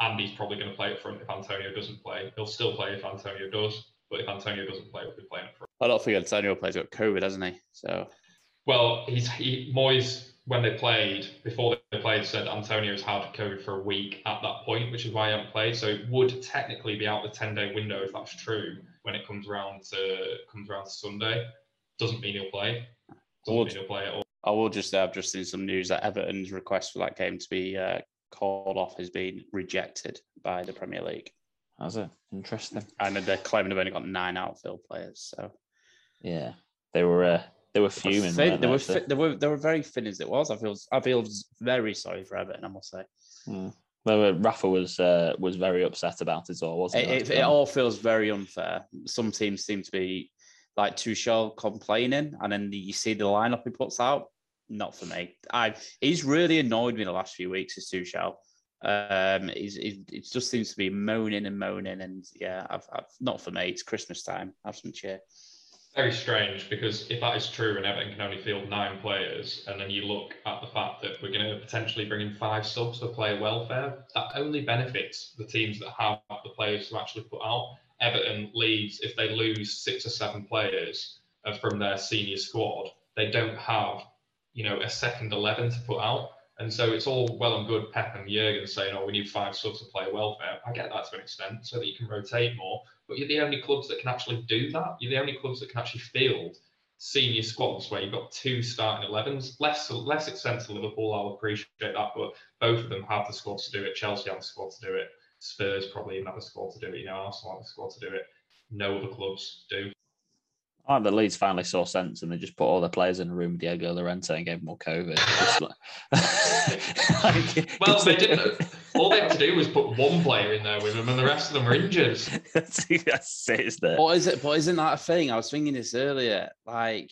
and he's probably going to play up front if Antonio doesn't play. He'll still play if Antonio does, but if Antonio doesn't play, he'll be playing up front. I don't think Antonio plays got COVID, hasn't he? So Well, he's he, Moyes when they played before they played said Antonio's had COVID for a week at that point, which is why he hasn't played. So it would technically be out the ten day window if that's true when it comes around to comes around to Sunday. Doesn't mean he'll play. Doesn't mean he'll play at all. I will just say I've just seen some news that Everton's request for that game to be uh, called off has been rejected by the Premier League. That's it. Interesting. And they're claiming they've only got nine outfield players. So Yeah, they were. Uh, they were they were, fuming. they, were actually? fi- they were they were very thin as it was. I feel I feel very sorry for Everton. I must say Mm. Well, uh, Rafa was uh, was very upset about it all, wasn't it, he? it, it all feels very unfair. Some teams seem to be like Tuchel complaining, and then you see the lineup he puts out. Not for me. I he's really annoyed me the last few weeks. Is Tuchel. Um, he's, it just seems to be moaning and moaning, and yeah, I've, I've not for me. It's Christmas time. Have some cheer. Very strange because if that is true and Everton can only field nine players, and then you look at the fact that we're going to potentially bring in five subs for player welfare, that only benefits the teams that have the players to actually put out. Everton, Leeds, if they lose six or seven players uh, from their senior squad, they don't have, you know, a second eleven to put out. And so it's all well and good Pep and Jurgen saying, oh, we need five subs for player welfare. I get that to an extent so that you can rotate more but you're the only clubs that can actually do that. You're the only clubs that can actually field senior squads where you've got two starting 11s. Less less extent to Liverpool, I'll appreciate that, but both of them have the squad to do it. Chelsea have the squad to do it. Spurs probably even have the squad to do it. You know, Arsenal have the squad to do it. No other clubs do. Oh, the Leeds finally saw sense and they just put all their players in a room with Diego Llorente and gave them all COVID. Like- like, Well, they like- didn't. All they had to do was put one player in there with them, and the rest of them were injured. That's it, isn't it? But is it? But isn't that a thing? I was thinking this earlier. Like,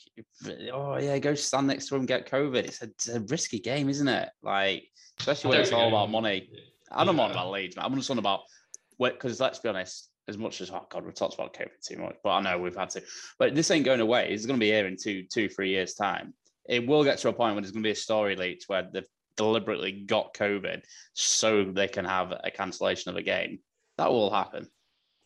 oh yeah, go stand next to him, get COVID. It's a, it's a risky game, isn't it? Like, especially when it's all about money. I don't want Yeah. about Leeds, man. I'm just on about because let's be honest. As much as oh god, we've talked about COVID too much, but I know we've had to. But this ain't going away. It's going to be here in two, two, three years' time. It will get to a point when there's going to be a story leaked where they've deliberately got COVID so they can have a cancellation of a game. That will happen.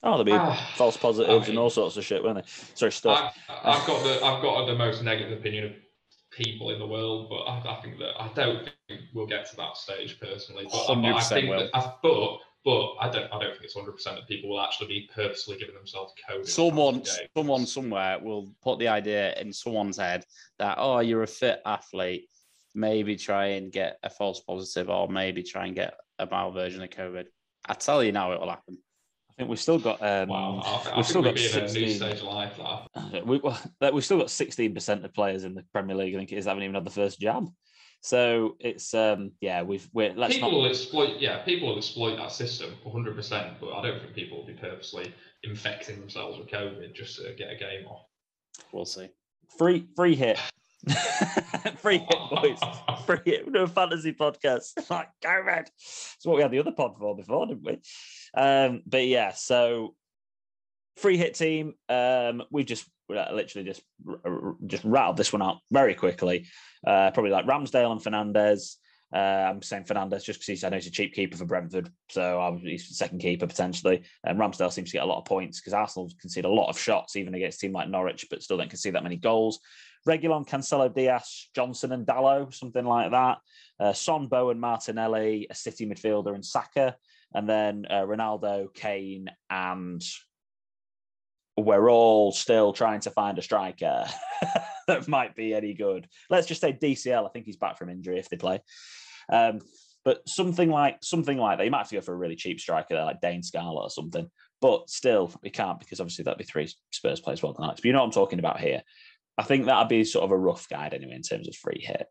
Oh, there'll be Ah, false positives I and all sorts of shit, won't they? Sorry, stuff. I, I've got the I've got the most negative opinion of people in the world, but I, I think that I don't think we'll get to that stage personally. But, I- but I think will. that, I, but but I don't I don't think it's hundred percent that people will actually be purposely giving themselves COVID. someone someone somewhere will put the idea in someone's head that oh you're a fit athlete maybe try and get a false positive or maybe try and get a mild version of covid i tell you now it will happen I think we've still got. Um, Wow, I, I we've think still we'd got be in a new 16. stage of life. That. We, well, that- we've still got 16% of players in the Premier League. I think it is haven't even had the first jab. So it's um yeah we've we're let's people not will exploit, yeah, people will exploit that system 100. percent But I don't think people will be purposely infecting themselves with COVID just to get a game off. we'll see free free hit free hit boys free hit. No fantasy podcast. like, go red. That's what we had the other pod for before, didn't we? Um, but yeah, so free hit team. Um, we just literally just just rattled this one out very quickly. Uh, probably like Ramsdale and Fernandez. Uh, I'm saying Fernandez just because he's I know he's a cheap keeper for Brentford, so I'm he's second keeper potentially. And Ramsdale seems to get a lot of points because Arsenal concede a lot of shots even against a team like Norwich, but still don't concede that many goals. Reguilon, Cancelo, Dias, Johnson, and Dalot, something like that. Uh, Son, Bowen, Martinelli, a City midfielder, and Saka, and then uh, Ronaldo, Kane, and we're all still trying to find a striker that might be any good. Let's just say DCL. I think he's back from injury if they play. Um, but something like something like that. You might have to go for a really cheap striker there, like Dane Scarlett or something. But still, we can't because obviously that'd be three Spurs players well tonight. But you know what I'm talking about here. I think that'd be sort of a rough guide anyway in terms of free hit.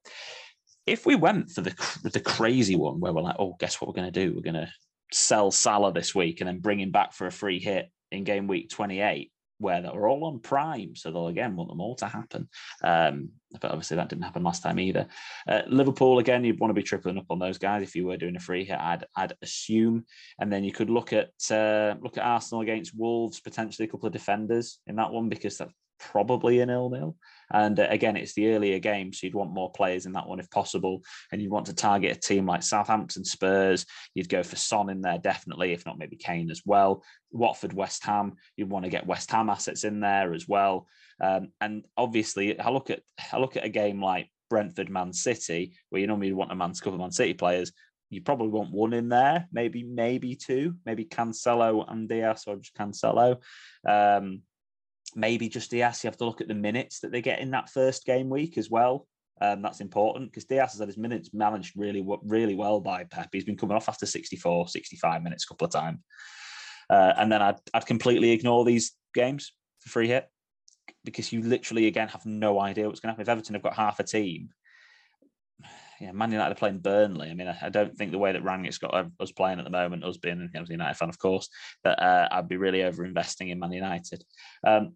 If we went for the the crazy one where we're like, oh, guess what we're going to do? We're going to sell Salah this week and then bring him back for a free hit in game week 28 where they're all on prime. So they'll again want them all to happen. Um, but obviously that didn't happen last time either. Uh, Liverpool again, you'd want to be tripling up on those guys if you were doing a free hit. I'd, I'd assume, and then you could look at uh, look at Arsenal against Wolves, potentially a couple of defenders in that one because that's probably an nil nil. And uh, again, it's the earlier game, so you'd want more players in that one if possible. And you'd want to target a team like Southampton, Spurs. You'd go for Son in there, definitely, if not maybe Kane as well. Watford, West Ham. You'd want to get West Ham assets in there as well. Um, and obviously, I look at I look at a game like Brentford, Man City, where you normally want a man to cover Man City players. You probably want one in there, maybe maybe two, maybe Cancelo and Dias or just Cancelo. Um, maybe just Dias. You have to look at the minutes that they get in that first game week as well. Um, that's important because Dias has had his minutes managed really, really well by Pep. He's been coming off after 64, 65 minutes a couple of times. Uh, and then I'd, I'd completely ignore these games for free hit because you literally, again, have no idea what's going to happen. If Everton have got half a team, yeah, Man United are playing Burnley. I mean, I, I don't think the way that Rangnick's got us playing at the moment, us being a United fan, of course, that uh, I'd be really over investing in Man United. Um,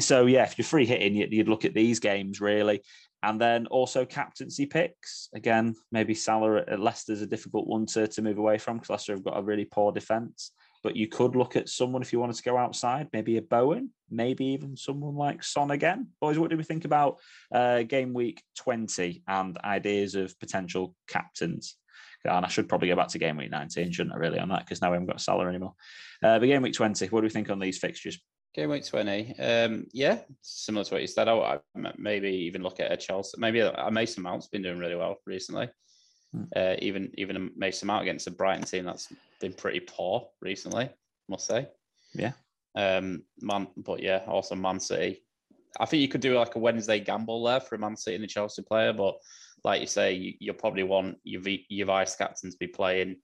so yeah, if you're free hitting, you'd look at these games really, and then also captaincy picks. Again, maybe Salah at Leicester's a difficult one to, to move away from because Leicester have got a really poor defence. But you could look at someone if you wanted to go outside, maybe a Bowen, maybe even someone like Son again. Boys, what do we think about uh, game week 20 and ideas of potential captains? And I should probably go back to game week 19, shouldn't I, really, on that? Because now we haven't got Salah anymore. Uh, but game week 20, what do we think on these fixtures? Game week 20. Um, yeah, similar to what you said. I, I maybe even look at a Chelsea. Maybe a, Mason Mount's been doing really well recently. Hmm. Uh, even even a Mason Mount against a Brighton team that's been pretty poor recently, must say. Yeah. Um, man, but yeah, also Man City. I think you could do like a Wednesday gamble there for a Man City and a Chelsea player, but like you say, you, you probably want your your vice captain to be playing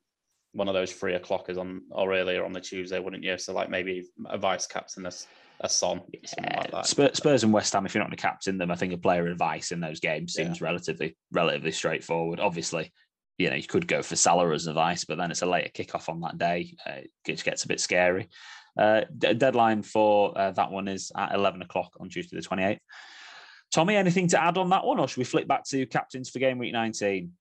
one of those three o'clockers on or earlier on the Tuesday, wouldn't you? So like maybe a vice captain, a, a son, something like that. Spurs, Spurs and West Ham. If you're not going to captain them, I think a player advice in those games seems yeah. relatively relatively straightforward. Obviously, you know you could go for Salah as advice, but then it's a later kickoff on that day. Uh, it gets a bit scary. Uh, d- deadline for uh, that one is at 11 o'clock on Tuesday the 28th. Tommy, anything to add on that one, or should we flip back to captains for game week 19?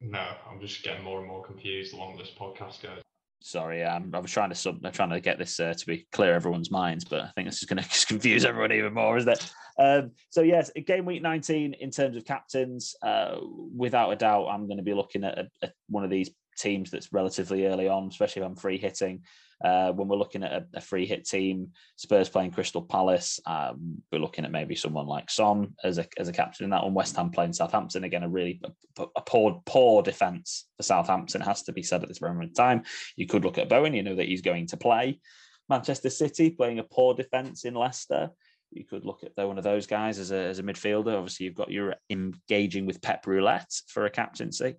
No, I'm just getting more and more confused the longer this podcast goes. Sorry, um, I was trying to sub, I'm trying to get this uh, to be clear everyone's minds, but I think this is going to confuse everyone even more, isn't it? Um, so yes, game week 19 in terms of captains, uh, without a doubt, I'm going to be looking at one of these teams that's relatively early on, especially if I'm free hitting. Uh, when we're looking at a, a, free hit team, Spurs playing Crystal Palace, um, we're looking at maybe someone like Son as a, as a captain in that one. West Ham playing Southampton again, a really a, a poor poor defence for Southampton has to be said at this moment in time. You could look at Bowen, you know that he's going to play. Manchester City playing a poor defence in Leicester. You could look at one of those guys as a, as a midfielder. Obviously, you've got your engaging with Pep Roulette for a captaincy.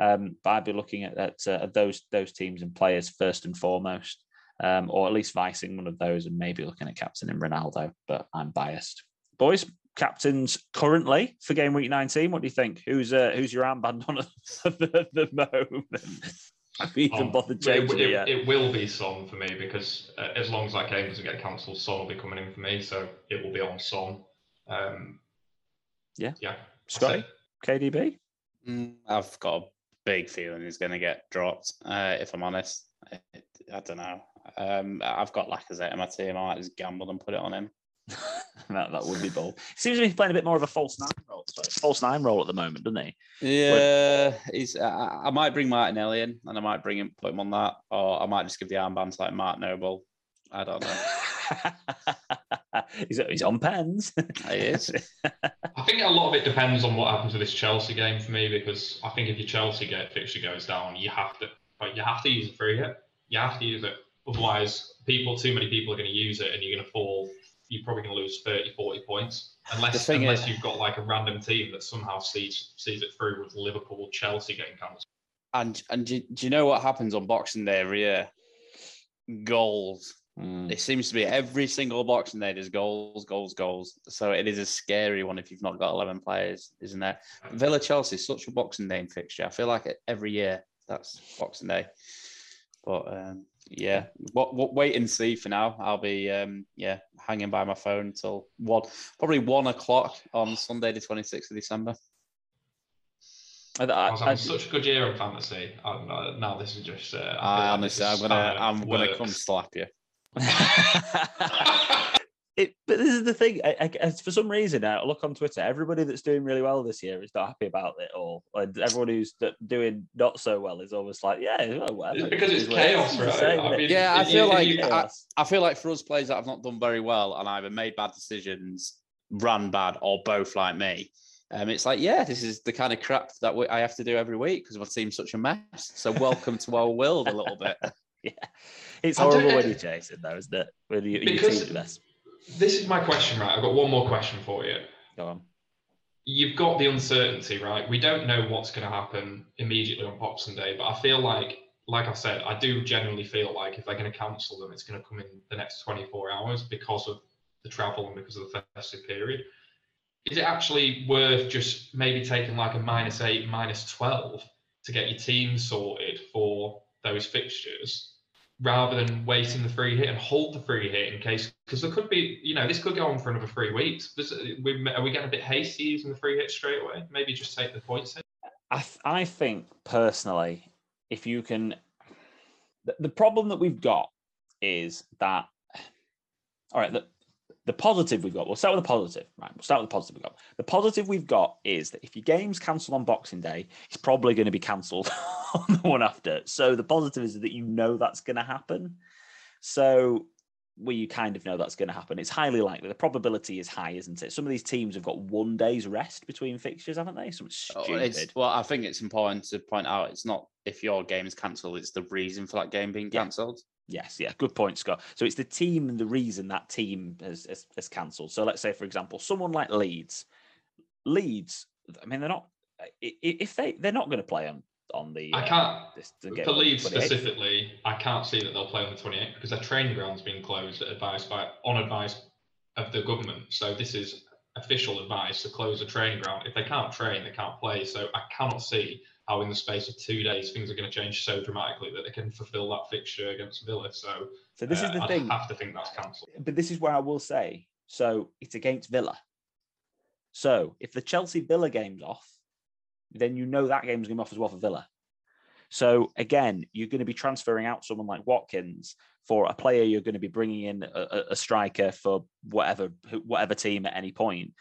Um, but I'd be looking at, at, uh, those those teams and players first and foremost, um, or at least vicing one of those, and maybe looking at captain in Ronaldo. But I'm biased. Boys, captains currently for game week 19. What do you think? Who's uh, who's your armband on at the, the moment? Have you even um, bothered changing it, it, it, will be Son for me because uh, as long as that game doesn't get cancelled, Son will be coming in for me. So it will be on Son. Um, yeah. Yeah. Scotty? KDB? Mm, I've got a big feeling he's going to get dropped. Uh, if I'm honest, I, I don't know. Um, I've got Lacazette in my team. I might just gamble and put it on him. that, that would be bold. Seems to be playing a bit more of a false nine role, false nine role at the moment, doesn't he? Yeah, he's. I, I might bring Martinelli in, and I might bring him, put him on that, or I might just give the armband to like Mark Noble. I don't know. he's, he's on pens. he is. I think a lot of it depends on what happens with this Chelsea game for me because I think if your Chelsea get fixture goes down, you have to, but you have to use a free hit. You have to use it. Otherwise, people, too many people are going to use it, and you're going to fall you're probably going to lose 30, 40 points. Unless, unless is, you've got like a random team that somehow sees sees it through with Liverpool, Chelsea getting cancelled. And and do, do, you know what happens on Boxing Day every year? Goals. Mm. It seems to be every single Boxing Day there's goals, goals, goals. So it is a scary one if you've not got 11 players, isn't it? Villa Chelsea is such a Boxing Day fixture. I feel like every year that's Boxing Day. But um, yeah, what, what wait and see for now. I'll be um, yeah hanging by my phone until one probably one o'clock on Sunday, the twenty sixth of December. I, I, I was having I, such a good year in fantasy. Uh, now this is just. Uh, I honestly, I'm gonna, I'm gonna come slap you. it, but this is the thing. I, I, for some reason, I look on Twitter. Everybody that's doing really well this year is not happy about it all, and everyone who's doing not so well is almost like, yeah, well, whatever. It's because it's, it's chaos, right? Same, I mean, yeah, I feel like I, I, feel like for us players that have not done very well and either made bad decisions, ran bad, or both like me. Um, it's like, yeah, this is the kind of crap that we, I have to do every week because my team's such a mess. So welcome to our world a little bit. yeah, it's horrible when you're chasing, though, isn't it? When you, because, team's mess this is my question, right? I've got one more question for you. Go on. You've got the uncertainty, right? We don't know what's going to happen immediately on Boxing Day, but I feel like, like I said, I do genuinely feel like if they're going to cancel them, it's going to come in the next 24 hours because of the travel and because of the festive period. Is it actually worth just maybe taking like a minus eight, minus 12 to get your team sorted for those fixtures rather than waiting the free hit and hold the free hit in case because there could be you know this could go on for another three weeks we, are we getting a bit hasty using the free hit straight away maybe just take the points in. I, th- I think personally if you can the, the problem that we've got is that all right the, the positive we've got, we'll start with the positive, right? We'll start with the positive we've got. The positive we've got is that if your game's cancelled on Boxing Day, it's probably going to be cancelled on the one after. So the positive is that you know that's going to happen. So well, you kind of know that's going to happen. It's highly likely. The probability is high, isn't it? Some of these teams have got one day's rest between fixtures, haven't they? Something oh, stupid. Oh, well, I think it's important to point out it's not if your game is cancelled; it's the reason for that game being cancelled. Yes, yeah, good point, Scott. So it's the team and the reason that team has, has, has cancelled. So let's say, for example, someone like Leeds. Leeds, I mean, they're not if they they're not going to play on on the. I uh, can't uh, this, for Leeds specifically. I can't see that they'll play on the 28th because their training ground's been closed at advice by on advice of the government. So this is official advice to close the training ground. If they can't train, they can't play. So I cannot see how in the space of two days things are going to change so dramatically that they can fulfil that fixture against Villa. So, so this uh, is the thing. I'd thing. have to think that's cancelled. But this is where I will say. So it's against Villa. So if the Chelsea Villa game's off, then you know that game's going to be off as well for Villa. So again, you're going to be transferring out someone like Watkins for a player you're going to be bringing in a, a striker for whatever whatever team at any point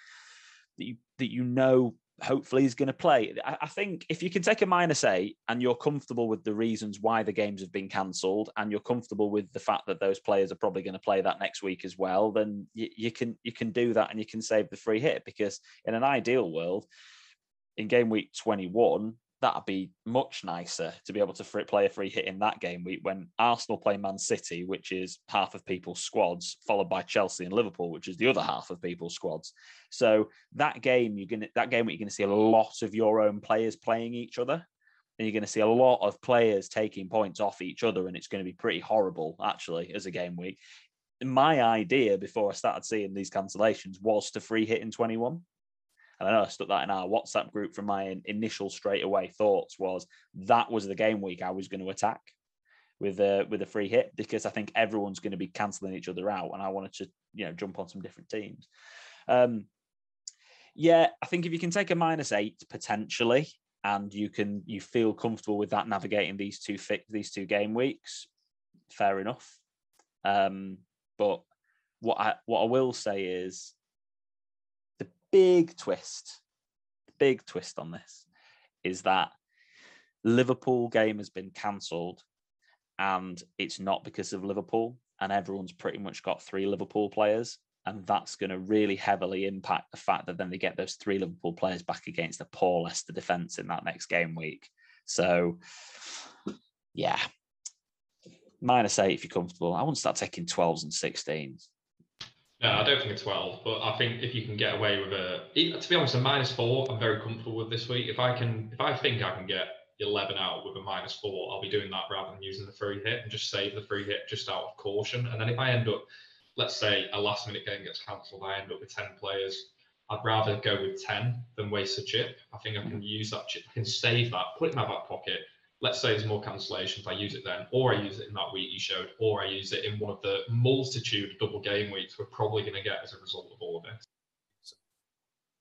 that you that you know hopefully he's going to play. I, think if you can take a minus eight and you're comfortable with the reasons why the games have been cancelled and you're comfortable with the fact that those players are probably going to play that next week as well, then you, you can you can do that and you can save the free hit because in an ideal world, in game week 21, that'd be much nicer to be able to play a free hit in that game week when Arsenal play Man City, which is half of people's squads, followed by Chelsea and Liverpool, which is the other half of people's squads. So that game, you're gonna that game you're gonna see a lot of your own players playing each other. And you're going to see a lot of players taking points off each other, and it's going to be pretty horrible, actually, as a game week. My idea before I started seeing these cancellations was to free hit in 21 and I know I stuck that in our WhatsApp group from my initial straight away thoughts was that was the game week I was going to attack with a with a free hit because I think everyone's going to be cancelling each other out, and I wanted to you know jump on some different teams. Um, Yeah, I think if you can take a minus eight potentially, and you can you feel comfortable with that navigating these two fi- these two game weeks, fair enough. Um, but what I what I will say is big twist, big twist on this is that Liverpool game has been cancelled, and it's not because of Liverpool, and everyone's pretty much got three Liverpool players, and that's going to really heavily impact the fact that then they get those three Liverpool players back against a poor Leicester defence in that next game week. So, yeah, minus eight if you're comfortable. I wouldn't start taking 12s and 16s. No, I don't think a 12, but I think if you can get away with a, to be honest, a minus four, I'm very comfortable with this week. If I can, if I think I can get 11 out with a minus four, I'll be doing that rather than using the free hit and just save the free hit just out of caution. And then if I end up, let's say a last minute game gets cancelled, I end up with 10 players. I'd rather go with 10 than waste a chip. I think I can use that chip, I can save that, put it in my back pocket, let's say there's more cancellations, I use it then, or I use it in that week you showed, or I use it in one of the multitude of double game weeks we're probably going to get as a result of all of it.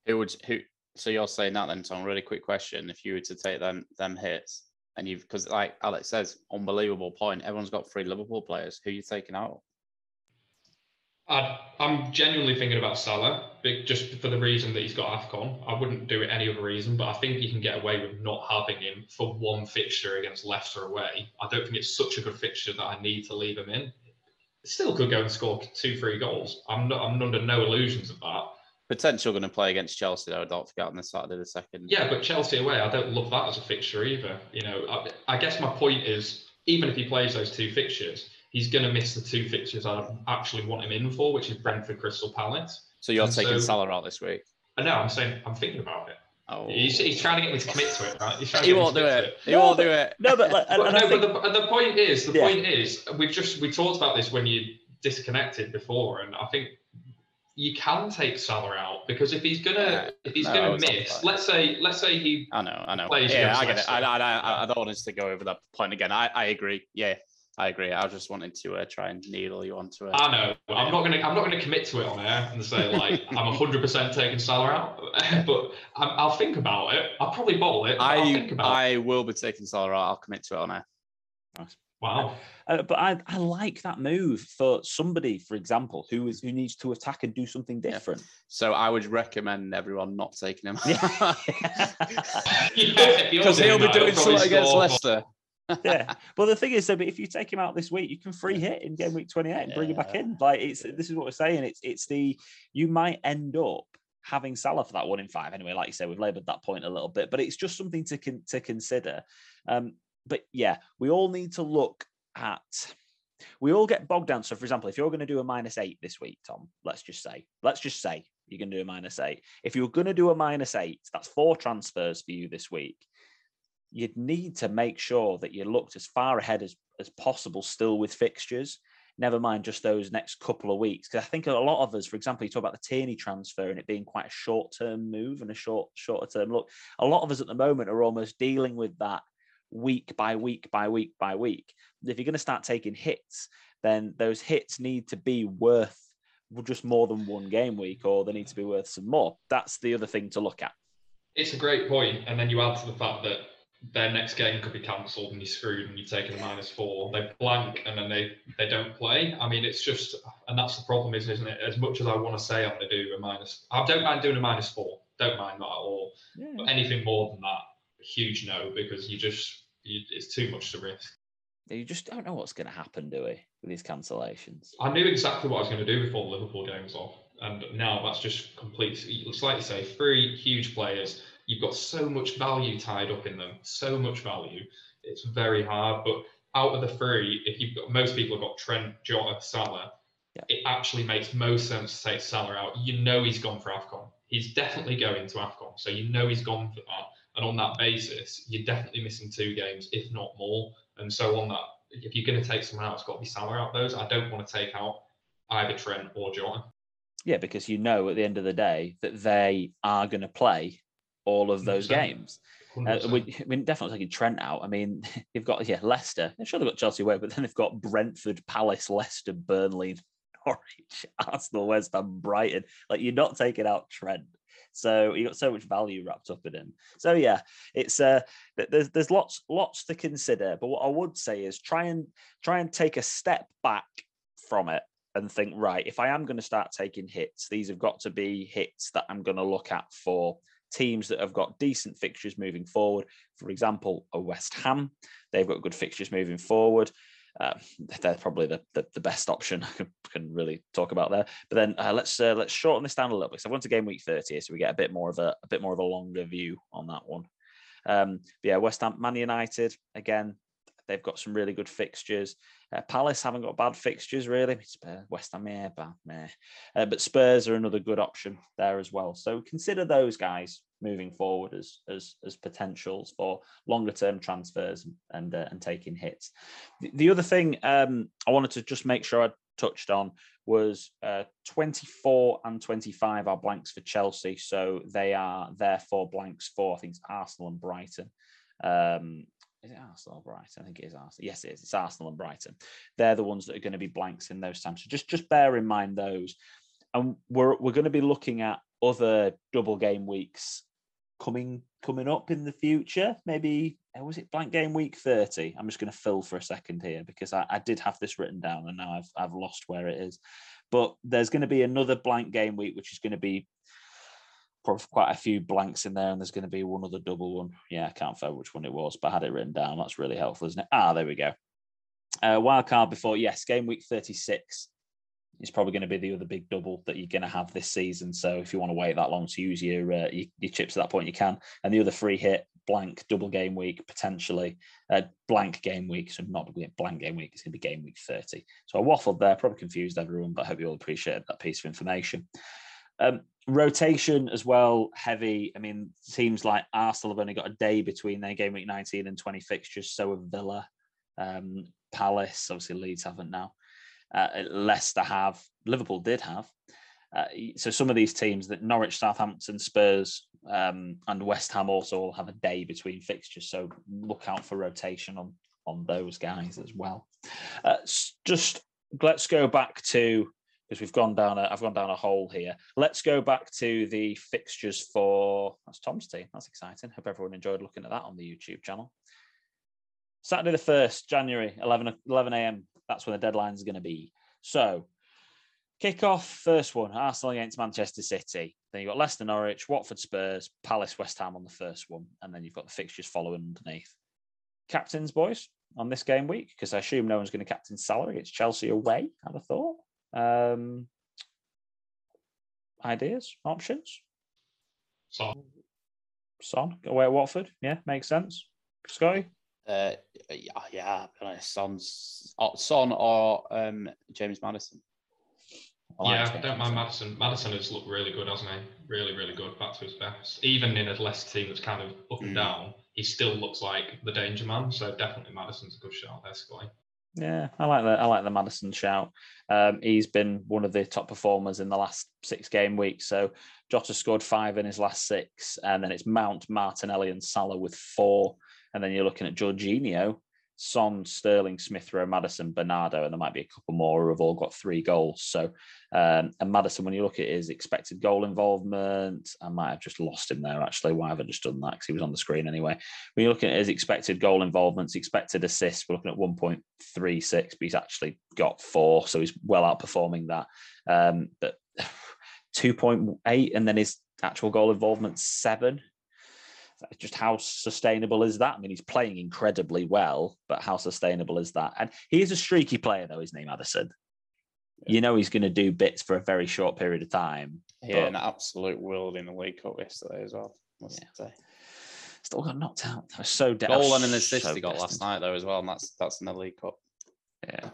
Who would who? So you're saying that then, Tom? Really quick question: If you were to take them them hits, and you've because like Alex says, unbelievable point. Everyone's got three Liverpool players. Who are you taking out? I am genuinely thinking about Salah, just for the reason that he's got AFCON. I wouldn't do it any other reason, but I think you can get away with not having him for one fixture against Leicester away. I don't think it's such a good fixture that I need to leave him in. Still could go and score two, three goals. I'm not. I'm under no illusions of that. Potential going to play against Chelsea though. Don't forget on the Saturday of the second. Yeah, but Chelsea away, I don't love that as a fixture either. You know, I, I guess my point is, even if he plays those two fixtures, he's going to miss the two fixtures I actually want him in for, which is Brentford, Crystal Palace. So you're and taking so, Salah out this week? I know. I'm saying I'm thinking about it. Oh. He's, he's trying to get me to commit to it, right? he won't do it. it. He no, won't but, do it. No, but like, but, no, think... but the, the point is, the yeah. point is, we've just we talked about this when you disconnected before, and I think you can take Salah out because if he's gonna if he's no, gonna miss, let's say let's say he. I know, I know. yeah, I get it. I, I, I, don't want us to go over that point again. I, I agree. Yeah, I agree. I was just wanted to uh, try and needle you onto it. I know. I'm not gonna. I'm not gonna commit to it on air and say like I'm 100 percent taking Salah out, but i will think about it. I'll probably bottle it. I I will be taking Salah out. I'll commit to it on air. Nice. Wow. Uh, but I, I like that move for somebody, for example, who is who needs to attack and do something different. Yeah. So I would recommend everyone not taking him. Yeah. Because he'll be doing something against Leicester yeah. But the thing is, so but if you take him out this week, you can free hit in game week 28 and bring him back in. Like it's this is what we're saying. It's it's the you might end up having Salah for that one in five anyway. Like you said, we've laboured that point a little bit, but it's just something to con- to consider. Um, but yeah, we all need to look at. We all get bogged down. So, for example, if you're going to do a minus eight this week, Tom, let's just say, let's just say you're going to do a minus eight. If you're going to do a minus eight, that's four transfers for you this week you'd need to make sure that you looked as far ahead as, as possible still with fixtures. Never mind just those next couple of weeks because i think a lot of us for example you talk about the tierney transfer and it being quite a short term move and a short shorter term look. A lot of us at the moment are almost dealing with that week by week by week by week. If you're going to start taking hits then those hits need to be worth just more than one game week or they need to be worth some more. That's the other thing to look at. It's a great point and then you add to the fact that their next game could be cancelled and you're screwed and you've taken a minus four. They blank and then they they don't play. I mean, it's just and that's the problem, isn't, isn't it? As much as I want to say I'm going to do a minus, I don't mind doing a minus four. Don't mind that at all. Yeah. But anything more than that, a huge no, because you just you, it's too much to risk. You just don't know what's going to happen, do we, with these cancellations? I knew exactly what I was going to do before the Liverpool game was off, and now that's just complete. It's like you say, three huge players You've got so much value tied up in them, so much value. It's very hard. But out of the three, if you've got most people have got Trent, Jota, Salah, yeah. it actually makes most sense to take Salah out. You know he's gone for AFCON. He's definitely going to AFCON. So you know he's gone for that. And on that basis, you're definitely missing two games, if not more. And so on that, if you're going to take someone out, it's got to be Salah out those. I don't want to take out either Trent or Jota. Yeah, because you know at the end of the day that they are going to play all of those 100%. games. Uh, we, I mean, definitely taking Trent out. I mean, they've got yeah Leicester. I'm sure they've got Chelsea away, but then they've got Brentford, Palace, Leicester, Burnley, Norwich, Arsenal, West Ham, Brighton. Like you're not taking out Trent. So he got so much value wrapped up in him. So yeah, it's uh there's there's lots lots to consider. But what I would say is try and try and take a step back from it and think, right, if I am going to start taking hits, these have got to be hits that I'm going to look at for teams that have got decent fixtures moving forward. For example, a West Ham, they've got good fixtures moving forward. Uh, they're probably the, the, the, best option I can, can, really talk about there. But then uh, let's uh, let's shorten this down a little bit. So I went to game week 30, so we get a bit more of a, a bit more of a longer view on that one. Um, yeah, West Ham, Man United again. They've got some really good fixtures. Uh, Palace haven't got bad fixtures really. Spurs, West Ham, yeah, bad, meh. Uh, but Spurs are another good option there as well. So consider those guys moving forward as as, as potentials for longer term transfers and uh, and taking hits. The, the other thing um, I wanted to just make sure I touched on was uh, 24 and 25 are blanks for Chelsea. So they are therefore blanks for I think Arsenal and Brighton. Um, is it Arsenal or Brighton? I think it is Arsenal. Yes, it is. It's Arsenal and Brighton. They're the ones that are going to be blanks in those times. So just just bear in mind those. And we're we're going to be looking at other double game weeks coming coming up in the future. Maybe uh, was it blank game week 30? I'm just going to fill for a second here because I, I did have this written down and now I've I've lost where it is. But there's going to be another blank game week, which is going to be quite a few blanks in there, and there's going to be one other double one. Yeah, I can't find which one it was, but I had it written down. That's really helpful, isn't it? Ah, there we go. Uh, wild card before, yes, game week 36 is probably going to be the other big double that you're going to have this season. So if you want to wait that long to use your, uh, your, your chips at that point, you can. And the other free hit blank double game week potentially uh, blank game week so not blank game week it's going to be game week 30 so i waffled there probably confused everyone but i hope you all appreciate that piece of information um, rotation as well, heavy. I mean, teams like Arsenal have only got a day between their game week 19 and 20 fixtures. So have Villa, um, Palace, obviously Leeds haven't now. Uh, Leicester have, Liverpool did have. Uh, so some of these teams that Norwich, Southampton, Spurs, um, and West Ham also all have a day between fixtures. So look out for rotation on on those guys as well. Uh, just let's go back to because we've gone down a I've gone down a hole here. Let's go back to the fixtures for that's Tom's team. That's exciting. Hope everyone enjoyed looking at that on the YouTube channel. Saturday the first January, 11 11 a.m. That's when the deadline is going to be. So kick off first one Arsenal against Manchester City. Then you've got Leicester, Norwich, Watford, Spurs, Palace, West Ham on the first one, and then you've got the fixtures following underneath. Captains, boys, on this game week because I assume no one's going to captain Salah against Chelsea away. Have thought. Um, ideas, options? Son. Son, away at Watford. Yeah, makes sense. Scotty? Uh, yeah, yeah, Son's uh, Son or um, James Maddison. I yeah, I don't mind Maddison. Maddison has looked really good, hasn't he? Really, really good. Back to his best. Even in a Leicester team that's kind of up and mm. down, he still looks like the danger man. So definitely Maddison's a good shot there, Scotty. Yeah, I like the I like the Maddison shout. Um, he's been one of the top performers in the last six game weeks. So Jota scored five in his last six, and then it's Mount, Martinelli, and Salah with four. And then you're looking at Jorginho, Son, Sterling, Smith Rowe, Maddison, Bernardo, and there might be a couple more who have all got three goals. So, um, and Maddison, when you look at his expected goal involvement, I might have just lost him there actually. Why have I just done that? Because he was on the screen anyway. When you're looking at his expected goal involvements, expected assists, we're looking at 1.36, but he's actually got four. So he's well outperforming that. Um, but 2.8, and then his actual goal involvement, seven just how sustainable is that? I mean, he's playing incredibly well, but how sustainable is that? And he is a streaky player, though, isn't he, Maddison? Yeah. You know, he's going to do bits for a very short period of time. Yeah, an absolute world in the League Cup yesterday as well. Must yeah. say. Still got knocked out. I was so dead. Goal and an assist so he got destined. last night though as well, and that's that's in the League Cup. Yeah.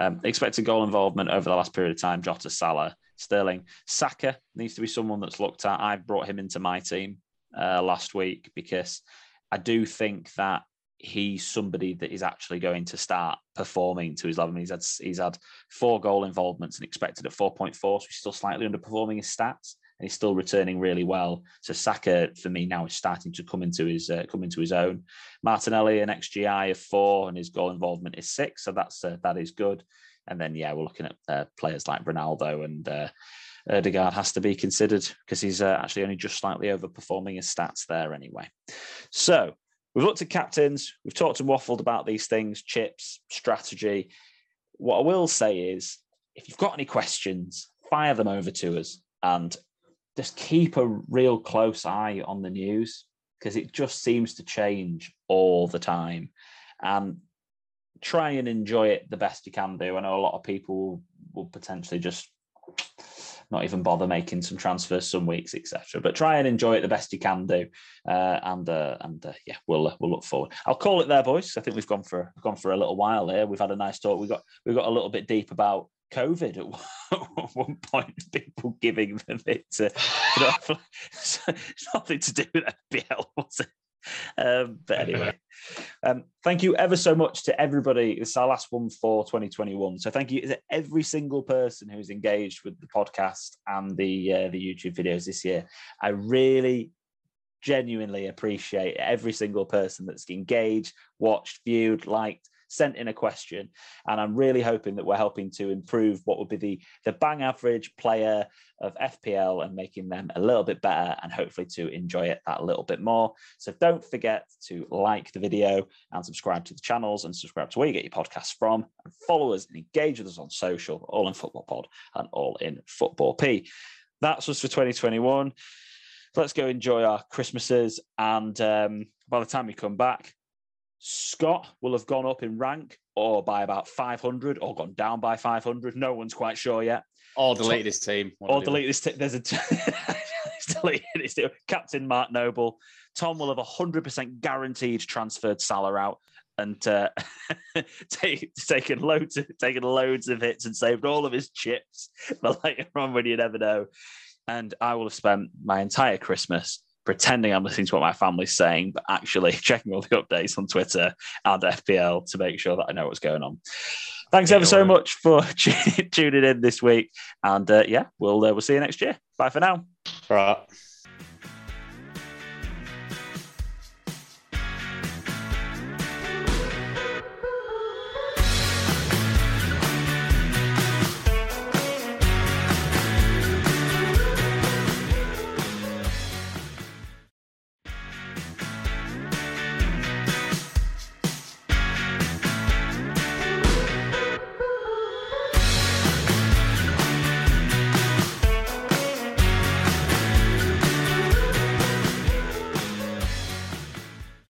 Um, expected goal involvement over the last period of time. Jota, Salah, Sterling, Saka needs to be someone that's looked at. I've brought him into my team uh, last week because I do think that he's somebody that is actually going to start performing to his level. he's had he's had four goal involvements and expected at 4.4, so he's still slightly underperforming his stats, and he's still returning really well. So Saka for me now is starting to come into his uh, come into his own. Martinelli an XGI of four, and his goal involvement is six, so that's uh, that is good. And then yeah, we're looking at uh, players like Ronaldo and Ødegaard has to be considered because he's uh, actually only just slightly overperforming his stats there anyway. So we've looked at captains, we've talked and waffled about these things, chips, strategy. What I will say is, if you've got any questions, fire them over to us and just keep a real close eye on the news because it just seems to change all the time. And try and enjoy it the best you can do. I know a lot of people will potentially just not even bother making some transfers some weeks, etc. But try and enjoy it the best you can do, uh, and uh, and uh, yeah, we'll uh, we'll look forward. I'll call it there, boys. I think we've gone for gone for a little while here. We've had a nice talk. We got we got a little bit deep about COVID at one point, people giving them it to, you know, nothing to do with FPL, was it? Um, but anyway, um, thank you ever so much to everybody. It's our last one for 2021. So thank you to every single person who's engaged with the podcast and the uh, the YouTube videos this year. I really genuinely appreciate every single person that's engaged, watched, viewed, liked, sent in a question. And I'm really hoping that we're helping to improve what would be the, the bang average player of FPL and making them a little bit better and hopefully to enjoy it that little bit more. So don't forget to like the video and subscribe to the channels and subscribe to where you get your podcasts from and follow us and engage with us on social, all in football pod and all in football P. That's us for 2021 let's go enjoy our Christmases. And um, by the time we come back, Scott will have gone up in rank or by about 500 or gone down by 500. No one's quite sure yet. Or deleted his team. Or deleted his team. There's a t-. Captain Mark Noble. Tom will have 100% guaranteed transferred Salah out and uh, take, taken loads of taken loads of hits and saved all of his chips for later on when you never know. And I will have spent my entire Christmas pretending I'm listening to what my family's saying, but actually checking all the updates on Twitter and FPL to make sure that I know what's going on. Thanks ever so much for tuning in this week, and uh, yeah, we'll uh, we'll see you next year. Bye for now. Right.